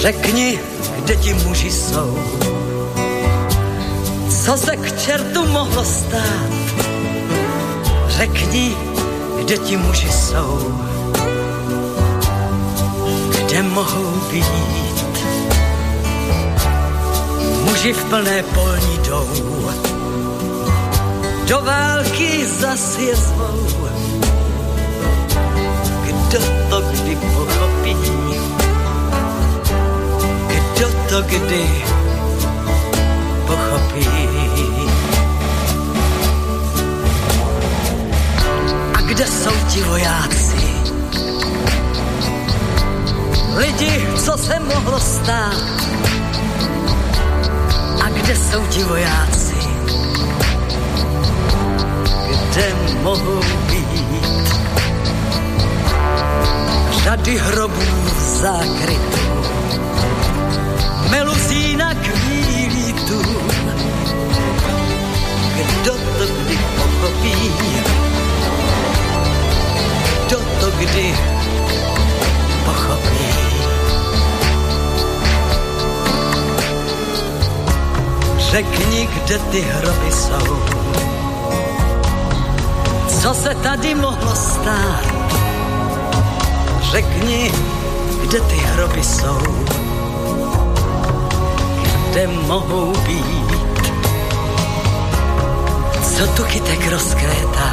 Řekni, kde ti muži jsou, co se k čertu mohlo stát. Řekni, kde ti muži jsou, kde mohou být. Muži v plné polní jdou, do války zas je zvou. Kdo to kdy pochopí? To kdy pochopí? A kde jsou ti vojáci? Lidi, co se mohlo stát? A kde jsou ti vojáci? kde mohou být. Řady hrobů v meluzína kvílí tu. Kdo to kdy pochopí? Kdo to kdy pochopí? Řekni, kde ty hroby jsou co se tady mohlo stát. Řekni, kde ty hroby jsou, kde mohou být. Co tu chytek rozkvétá,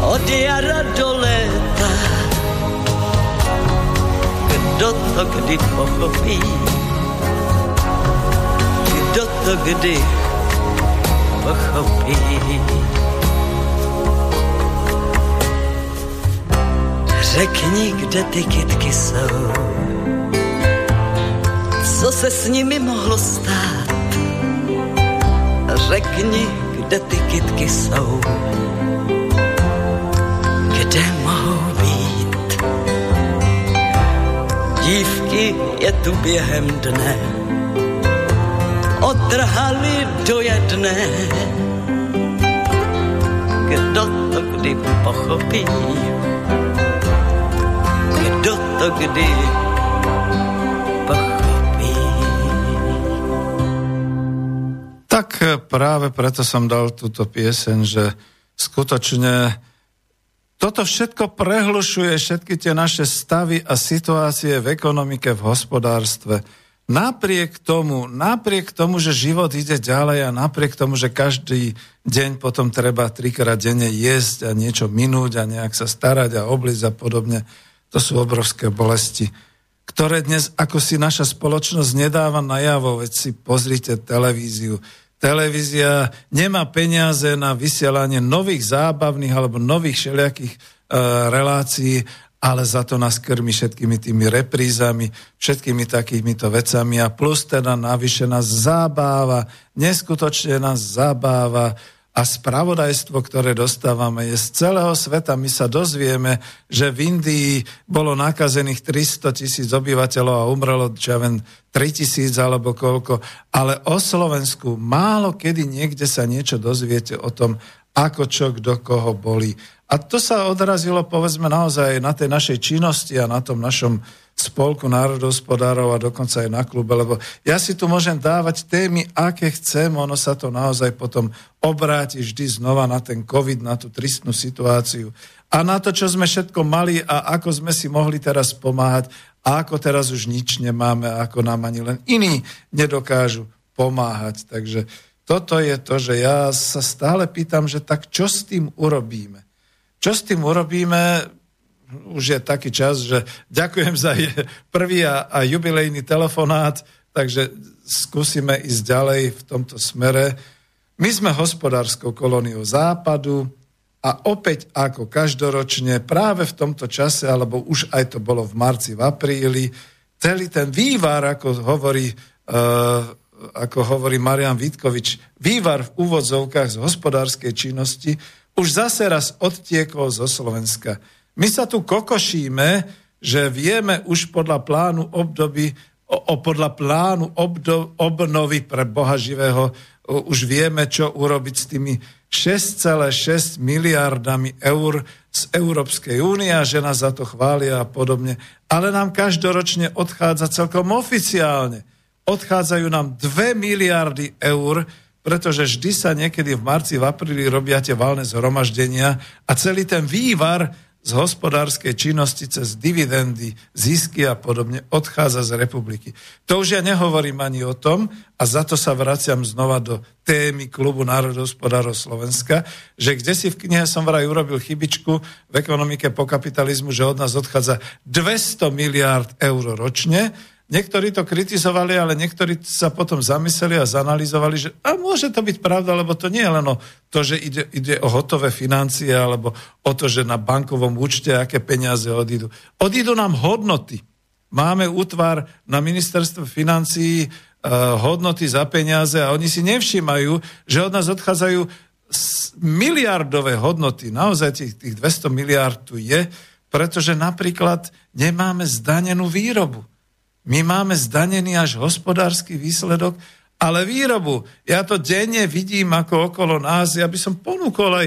od jara do léta. Kdo to kdy pochopí, kdo to kdy pochopí. Řekni, kde ty kytky jsou, co se s nimi mohlo stát. Řekni, kde ty kytky jsou, kde mohou být. Dívky je tu během dne, otrhali do jedné. Kdo to kdy pochopí? Kdo to kdy Práve preto som dal túto pieseň, že skutočne toto všetko prehlušuje všetky tie naše stavy a situácie v ekonomike, v hospodárstve Napriek tomu, napriek tomu, že život ide ďalej a napriek tomu, že každý deň potom treba trikrát denne jesť a niečo minúť a nejak sa starať a obliť a podobne, to sú obrovské bolesti, ktoré dnes ako si naša spoločnosť nedáva najavo, veď si pozrite televíziu. Televízia nemá peniaze na vysielanie nových zábavných alebo nových všelijakých e, relácií ale za to nás krmi všetkými tými reprízami, všetkými takýmito vecami. A plus teda navyše nás zabáva, neskutočne nás zabáva a spravodajstvo, ktoré dostávame, je z celého sveta. My sa dozvieme, že v Indii bolo nakazených 300 tisíc obyvateľov a umrelo, čo ja viem, 3 tisíc alebo koľko. Ale o Slovensku málo kedy niekde sa niečo dozviete o tom, ako čo, kdo koho boli. A to sa odrazilo, povedzme, naozaj na tej našej činnosti a na tom našom spolku národospodárov a dokonca aj na klube, lebo ja si tu môžem dávať témy, aké chcem, ono sa to naozaj potom obráti vždy znova na ten COVID, na tú tristnú situáciu a na to, čo sme všetko mali a ako sme si mohli teraz pomáhať a ako teraz už nič nemáme, ako nám ani len iní nedokážu pomáhať. Takže toto je to, že ja sa stále pýtam, že tak čo s tým urobíme? Čo s tým urobíme? Už je taký čas, že ďakujem za prvý a, a jubilejný telefonát, takže skúsime ísť ďalej v tomto smere. My sme hospodárskou kolóniou západu a opäť ako každoročne práve v tomto čase, alebo už aj to bolo v marci, v apríli, celý ten vývar, ako hovorí, uh, ako hovorí Marian Vitkovič, vývar v úvodzovkách z hospodárskej činnosti, už zase raz odtiekol zo Slovenska. My sa tu kokošíme, že vieme už podľa plánu obdoby, o, o podľa plánu obdo, obnovy pre Boha živého, o, už vieme, čo urobiť s tými 6,6 miliardami eur z Európskej únie a že nás za to chvália a podobne. Ale nám každoročne odchádza celkom oficiálne. Odchádzajú nám 2 miliardy eur, pretože vždy sa niekedy v marci, v apríli robia tie valné zhromaždenia a celý ten vývar z hospodárskej činnosti cez dividendy, zisky a podobne odchádza z republiky. To už ja nehovorím ani o tom, a za to sa vraciam znova do témy Klubu národohospodárov Slovenska, že kde si v knihe som vraj urobil chybičku v ekonomike po kapitalizmu, že od nás odchádza 200 miliárd eur ročne, Niektorí to kritizovali, ale niektorí sa potom zamysleli a zanalizovali, že a môže to byť pravda, lebo to nie je len o to, že ide, ide o hotové financie, alebo o to, že na bankovom účte aké peniaze odídu. Odídu nám hodnoty. Máme útvar na ministerstve financií uh, hodnoty za peniaze a oni si nevšímajú, že od nás odchádzajú miliardové hodnoty. Naozaj tých, tých 200 miliard tu je, pretože napríklad nemáme zdanenú výrobu. My máme zdanený až hospodársky výsledok, ale výrobu. Ja to denne vidím ako okolo nás. Ja by som ponúkol aj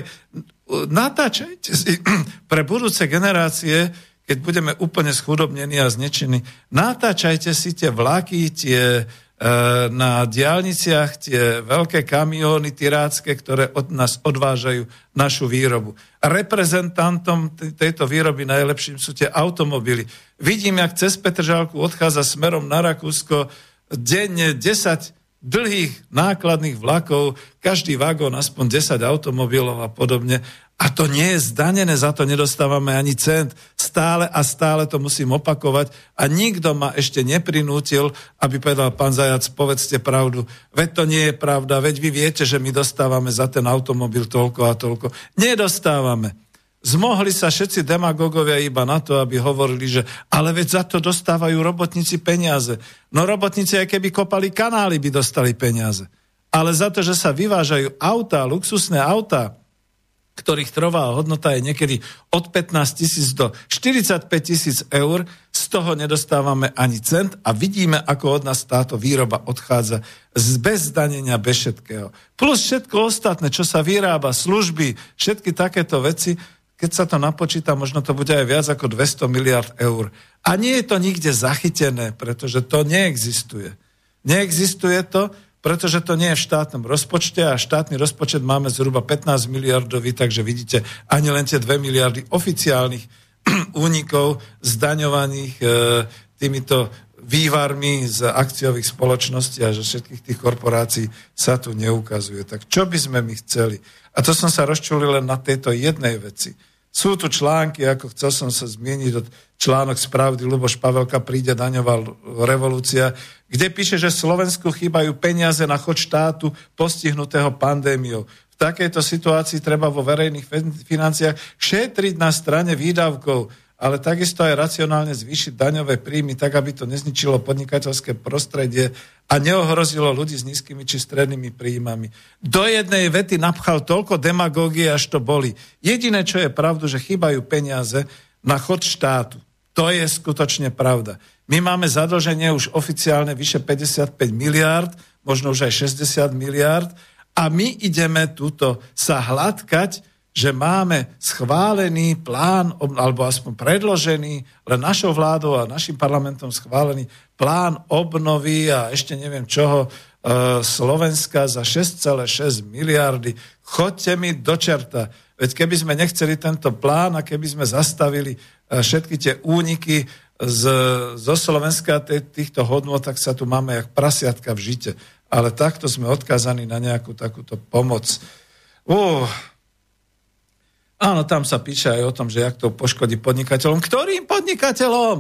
natáčajte si pre budúce generácie, keď budeme úplne schudobnení a znečení, natáčajte si tie vlaky, tie na diálniciach tie veľké kamióny tirácké, ktoré od nás odvážajú našu výrobu. Reprezentantom tejto výroby najlepším sú tie automobily. Vidím, jak cez Petržálku odchádza smerom na Rakúsko denne 10 dlhých nákladných vlakov, každý vagón aspoň 10 automobilov a podobne. A to nie je zdanené, za to nedostávame ani cent. Stále a stále to musím opakovať a nikto ma ešte neprinútil, aby povedal, pán Zajac, povedzte pravdu. Veď to nie je pravda, veď vy viete, že my dostávame za ten automobil toľko a toľko. Nedostávame. Zmohli sa všetci demagogovia iba na to, aby hovorili, že ale veď za to dostávajú robotníci peniaze. No robotníci, aj keby kopali kanály, by dostali peniaze. Ale za to, že sa vyvážajú autá, luxusné autá, ktorých trvá hodnota je niekedy od 15 tisíc do 45 tisíc eur, z toho nedostávame ani cent a vidíme, ako od nás táto výroba odchádza z bez zdanenia, všetkého. Plus všetko ostatné, čo sa vyrába, služby, všetky takéto veci, keď sa to napočíta, možno to bude aj viac ako 200 miliard eur. A nie je to nikde zachytené, pretože to neexistuje. Neexistuje to, pretože to nie je v štátnom rozpočte a štátny rozpočet máme zhruba 15 miliardový, takže vidíte ani len tie 2 miliardy oficiálnych únikov zdaňovaných e, týmito vývarmi z akciových spoločností a že všetkých tých korporácií sa tu neukazuje. Tak čo by sme my chceli? A to som sa rozčulil len na tejto jednej veci. Sú tu články, ako chcel som sa zmieniť od článok správy Luboš Pavelka príde daňová revolúcia, kde píše, že Slovensku chýbajú peniaze na chod štátu postihnutého pandémiou. V takejto situácii treba vo verejných financiách šetriť na strane výdavkov ale takisto aj racionálne zvýšiť daňové príjmy, tak aby to nezničilo podnikateľské prostredie a neohrozilo ľudí s nízkymi či strednými príjmami. Do jednej vety napchal toľko demagógie, až to boli. Jediné, čo je pravdu, že chýbajú peniaze na chod štátu. To je skutočne pravda. My máme zadlženie už oficiálne vyše 55 miliárd, možno už aj 60 miliárd a my ideme túto sa hladkať že máme schválený plán, alebo aspoň predložený, len našou vládou a našim parlamentom schválený plán obnovy a ešte neviem čoho, e, Slovenska za 6,6 miliardy. Chodte mi do čerta. Veď keby sme nechceli tento plán a keby sme zastavili e, všetky tie úniky z, zo Slovenska týchto hodnot, tak sa tu máme jak prasiatka v žite. Ale takto sme odkázaní na nejakú takúto pomoc. Uh, áno, tam sa píše aj o tom, že jak to poškodí podnikateľom. Ktorým podnikateľom?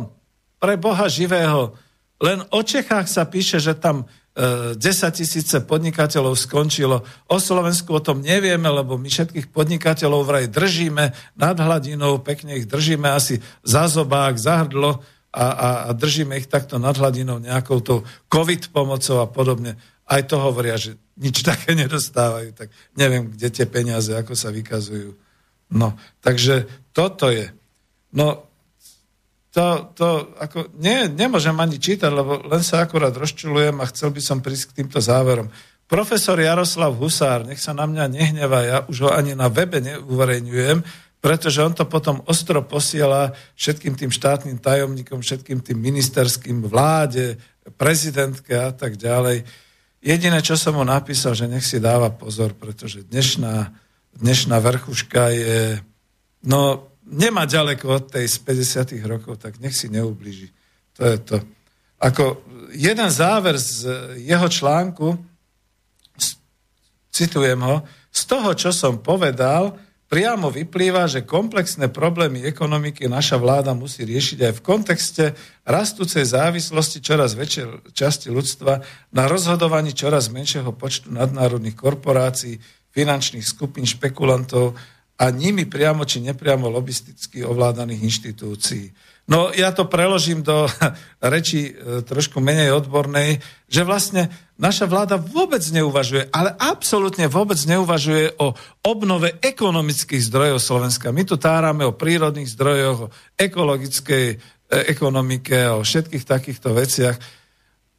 Pre Boha živého. Len o Čechách sa píše, že tam 10 tisíce podnikateľov skončilo. O Slovensku o tom nevieme, lebo my všetkých podnikateľov vraj držíme nad hladinou, pekne ich držíme asi za zobák, za hrdlo a, a, a držíme ich takto nad hladinou nejakou tou COVID pomocou a podobne. Aj to hovoria, že nič také nedostávajú, tak neviem, kde tie peniaze, ako sa vykazujú. No, takže toto je. No, to, to ako, nie, nemôžem ani čítať, lebo len sa akurát rozčulujem a chcel by som prísť k týmto záverom. Profesor Jaroslav Husár, nech sa na mňa nehnevá, ja už ho ani na webe neuverejňujem, pretože on to potom ostro posiela všetkým tým štátnym tajomníkom, všetkým tým ministerským vláde, prezidentke a tak ďalej. Jediné, čo som mu napísal, že nech si dáva pozor, pretože dnešná, dnešná vrchuška je, no nemá ďaleko od tej z 50 rokov, tak nech si neublíži. To je to. Ako jeden záver z jeho článku, citujem ho, z toho, čo som povedal, priamo vyplýva, že komplexné problémy ekonomiky naša vláda musí riešiť aj v kontexte rastúcej závislosti čoraz väčšej časti ľudstva na rozhodovaní čoraz menšieho počtu nadnárodných korporácií, finančných skupín, špekulantov a nimi priamo či nepriamo lobisticky ovládaných inštitúcií. No ja to preložím do reči e, trošku menej odbornej, že vlastne naša vláda vôbec neuvažuje, ale absolútne vôbec neuvažuje o obnove ekonomických zdrojov Slovenska. My tu tárame o prírodných zdrojoch, o ekologickej e, ekonomike, o všetkých takýchto veciach.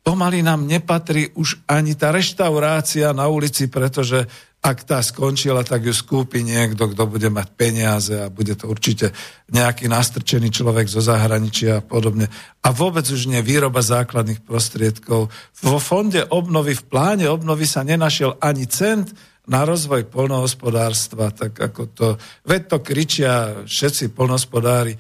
Pomaly nám nepatrí už ani tá reštaurácia na ulici, pretože ak tá skončila, tak ju skúpi niekto, kto bude mať peniaze a bude to určite nejaký nastrčený človek zo zahraničia a podobne. A vôbec už nie výroba základných prostriedkov. Vo fonde obnovy, v pláne obnovy sa nenašiel ani cent na rozvoj polnohospodárstva, tak ako to, veď to kričia všetci polnohospodári,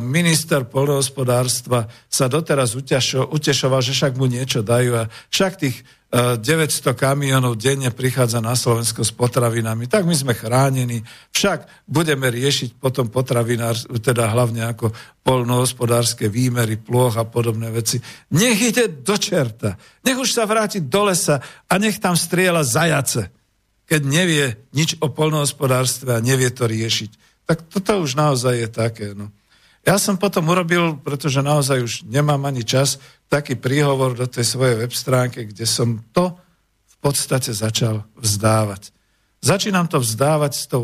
minister polnohospodárstva sa doteraz utešoval, že však mu niečo dajú a však tých 900 kamionov denne prichádza na Slovensko s potravinami, tak my sme chránení. Však budeme riešiť potom potravinár, teda hlavne ako polnohospodárske výmery, plôch a podobné veci. Nech ide do čerta. Nech už sa vráti do lesa a nech tam strieľa zajace, keď nevie nič o polnohospodárstve a nevie to riešiť. Tak toto už naozaj je také. No. Ja som potom urobil, pretože naozaj už nemám ani čas, taký príhovor do tej svojej web stránky, kde som to v podstate začal vzdávať. Začínam to vzdávať s tou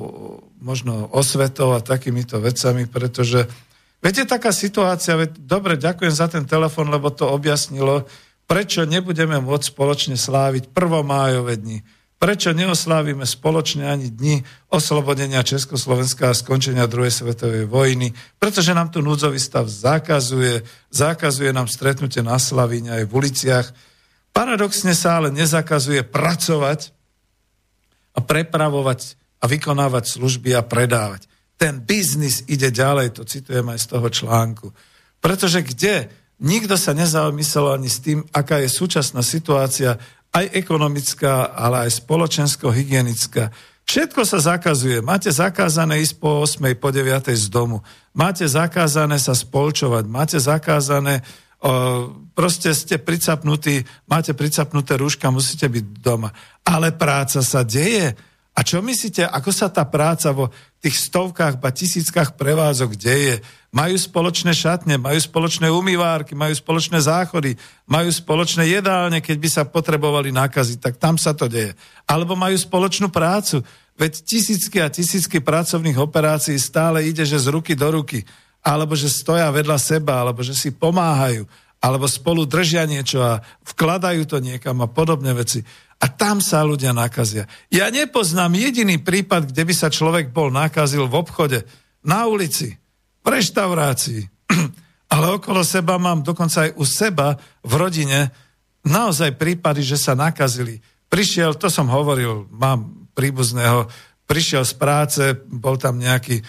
možno osvetou a takýmito vecami, pretože viete, taká situácia, veď, dobre, ďakujem za ten telefon, lebo to objasnilo, prečo nebudeme môcť spoločne sláviť prvomájové dni Prečo neoslávime spoločne ani dni oslobodenia Československa a skončenia druhej svetovej vojny? Pretože nám tu núdzový stav zakazuje, zakazuje nám stretnutie na Slavíne aj v uliciach. Paradoxne sa ale nezakazuje pracovať a prepravovať a vykonávať služby a predávať. Ten biznis ide ďalej, to citujem aj z toho článku. Pretože kde? Nikto sa nezamyslel ani s tým, aká je súčasná situácia aj ekonomická, ale aj spoločensko-hygienická. Všetko sa zakazuje. Máte zakázané ísť po 8. po 9. z domu. Máte zakázané sa spolčovať. Máte zakázané, o, proste ste pricapnutí, máte pricapnuté rúška, musíte byť doma. Ale práca sa deje. A čo myslíte, ako sa tá práca vo tých stovkách, ba tisíckach prevádzok deje? Majú spoločné šatne, majú spoločné umývárky, majú spoločné záchody, majú spoločné jedálne, keď by sa potrebovali nákaziť, tak tam sa to deje. Alebo majú spoločnú prácu. Veď tisícky a tisícky pracovných operácií stále ide, že z ruky do ruky. Alebo že stoja vedľa seba, alebo že si pomáhajú. alebo spolu držia niečo a vkladajú to niekam a podobné veci. A tam sa ľudia nakazia. Ja nepoznám jediný prípad, kde by sa človek bol nakazil v obchode, na ulici, v reštaurácii. Ale okolo seba mám, dokonca aj u seba v rodine, naozaj prípady, že sa nakazili. Prišiel, to som hovoril, mám príbuzného, prišiel z práce, bol tam nejaký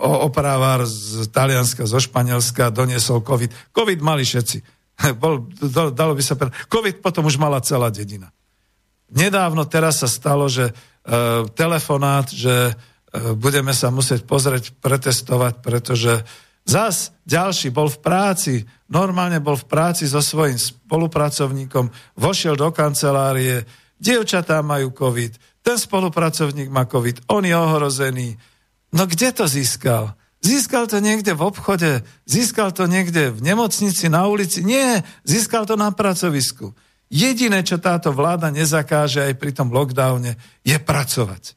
opravár z Talianska, zo Španielska, doniesol COVID. COVID mali všetci. Bol, dalo by sa povedať. COVID potom už mala celá dedina. Nedávno teraz sa stalo, že e, telefonát, že e, budeme sa musieť pozrieť, pretestovať, pretože zas ďalší bol v práci, normálne bol v práci so svojím spolupracovníkom, vošiel do kancelárie, dievčatá majú COVID, ten spolupracovník má COVID, on je ohrozený. No kde to získal? Získal to niekde v obchode, získal to niekde v nemocnici, na ulici. Nie, získal to na pracovisku. Jediné, čo táto vláda nezakáže aj pri tom lockdowne, je pracovať.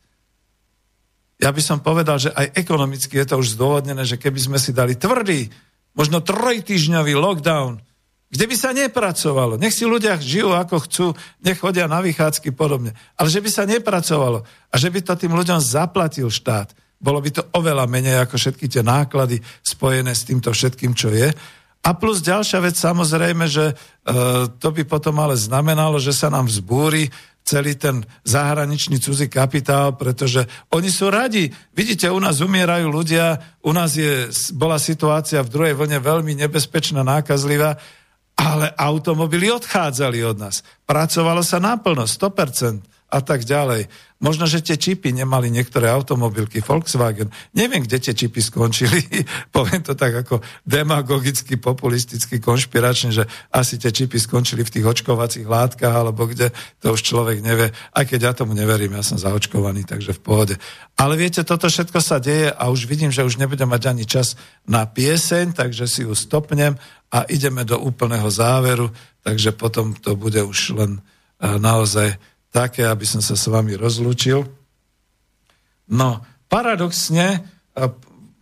Ja by som povedal, že aj ekonomicky je to už zdôvodnené, že keby sme si dali tvrdý, možno trojtyžňový lockdown, kde by sa nepracovalo. Nech si ľudia žijú ako chcú, nech chodia na vychádzky podobne. Ale že by sa nepracovalo a že by to tým ľuďom zaplatil štát bolo by to oveľa menej ako všetky tie náklady spojené s týmto všetkým, čo je. A plus ďalšia vec, samozrejme, že e, to by potom ale znamenalo, že sa nám vzbúri celý ten zahraničný cudzí kapitál, pretože oni sú radi. Vidíte, u nás umierajú ľudia, u nás je, bola situácia v druhej vlne veľmi nebezpečná, nákazlivá, ale automobily odchádzali od nás. Pracovalo sa naplno, 100% a tak ďalej. Možno, že tie čipy nemali niektoré automobilky, Volkswagen. Neviem, kde tie čipy skončili. Poviem to tak ako demagogicky, populisticky, konšpiračne, že asi tie čipy skončili v tých očkovacích látkach, alebo kde, to už človek nevie. Aj keď ja tomu neverím, ja som zaočkovaný, takže v pohode. Ale viete, toto všetko sa deje a už vidím, že už nebudem mať ani čas na pieseň, takže si ju stopnem a ideme do úplného záveru, takže potom to bude už len naozaj také, aby som sa s vami rozlúčil. No, paradoxne,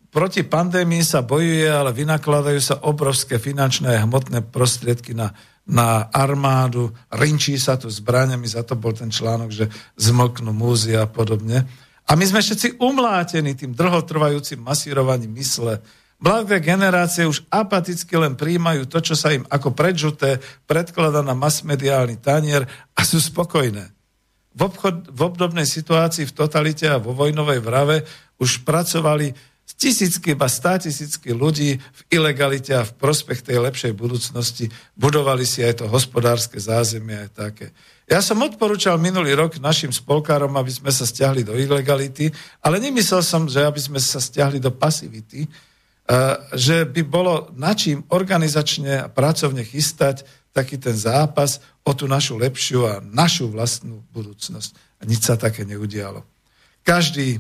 proti pandémii sa bojuje, ale vynakladajú sa obrovské finančné a hmotné prostriedky na, na armádu, rinčí sa tu zbraniami, za to bol ten článok, že zmlknú múzia a podobne. A my sme všetci umlátení tým drhotrvajúcim masírovaním mysle, Mladé generácie už apaticky len príjmajú to, čo sa im ako predžuté predkladá na masmediálny tanier a sú spokojné. V, obchod, v obdobnej situácii v totalite a vo vojnovej vrave už pracovali tisícky, iba stá tisícky ľudí v ilegalite a v prospech tej lepšej budúcnosti. Budovali si aj to hospodárske zázemie aj také. Ja som odporúčal minulý rok našim spolkárom, aby sme sa stiahli do ilegality, ale nemyslel som, že aby sme sa stiahli do pasivity, že by bolo načím organizačne a pracovne chystať taký ten zápas o tú našu lepšiu a našu vlastnú budúcnosť. A nič sa také neudialo. Každý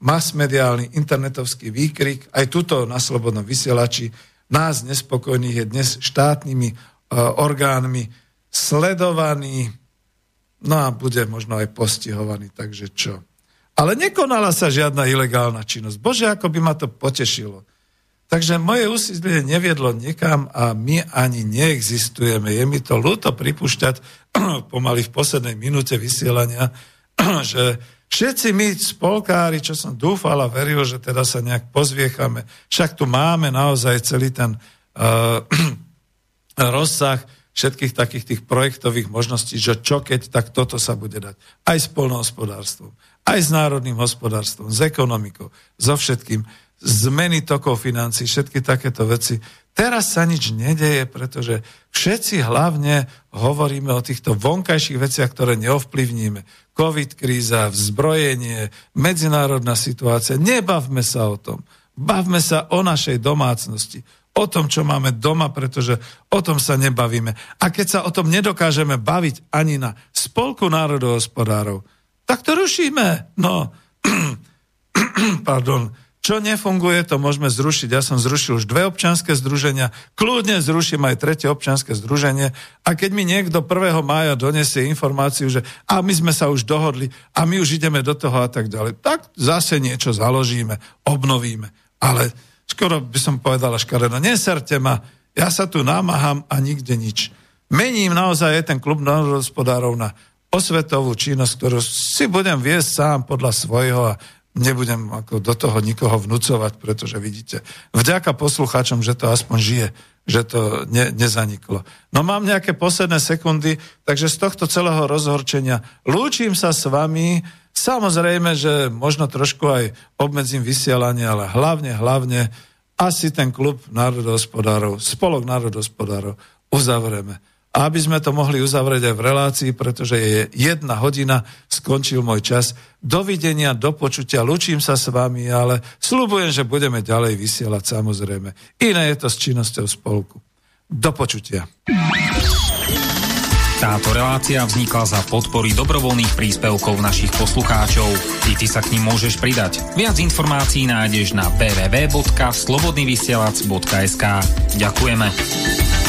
masmediálny internetovský výkrik, aj tuto na Slobodnom vysielači, nás nespokojných je dnes štátnymi uh, orgánmi sledovaný, no a bude možno aj postihovaný, takže čo. Ale nekonala sa žiadna ilegálna činnosť. Bože, ako by ma to potešilo. Takže moje úsilie neviedlo nikam a my ani neexistujeme. Je mi to ľúto pripúšťať pomaly v poslednej minúte vysielania, že všetci my spolkári, čo som dúfal a veril, že teda sa nejak pozviechame, však tu máme naozaj celý ten uh, rozsah všetkých takých tých projektových možností, že čo keď, tak toto sa bude dať. Aj s polnohospodárstvom, aj s národným hospodárstvom, s ekonomikou, so všetkým zmeny tokov financí, všetky takéto veci. Teraz sa nič nedeje, pretože všetci hlavne hovoríme o týchto vonkajších veciach, ktoré neovplyvníme. Covid kríza, vzbrojenie, medzinárodná situácia. Nebavme sa o tom. Bavme sa o našej domácnosti. O tom, čo máme doma, pretože o tom sa nebavíme. A keď sa o tom nedokážeme baviť ani na spolku národohospodárov, tak to rušíme. No, pardon, čo nefunguje, to môžeme zrušiť. Ja som zrušil už dve občanské združenia, kľudne zruším aj tretie občanské združenie a keď mi niekto 1. mája donesie informáciu, že a my sme sa už dohodli a my už ideme do toho a tak ďalej, tak zase niečo založíme, obnovíme. Ale skoro by som povedala škaredo, neserte ma, Ja sa tu námaham a nikde nič. Mením naozaj ten klub národospodárov na osvetovú činnosť, ktorú si budem viesť sám podľa svojho a nebudem ako do toho nikoho vnúcovať, pretože vidíte, vďaka poslucháčom, že to aspoň žije, že to ne, nezaniklo. No mám nejaké posledné sekundy, takže z tohto celého rozhorčenia lúčim sa s vami, samozrejme, že možno trošku aj obmedzím vysielanie, ale hlavne, hlavne asi ten klub národohospodárov, spolok národohospodárov uzavrieme. A aby sme to mohli uzavrieť aj v relácii, pretože je jedna hodina, skončil môj čas. Dovidenia, do počutia, lučím sa s vami, ale slúbujem, že budeme ďalej vysielať samozrejme. Iné je to s činnosťou spolku. Do počutia. Táto relácia vznikla za podpory dobrovoľných príspevkov našich poslucháčov. I ty sa k ním môžeš pridať. Viac informácií nájdeš na www.slobodnyvysielac.sk Ďakujeme.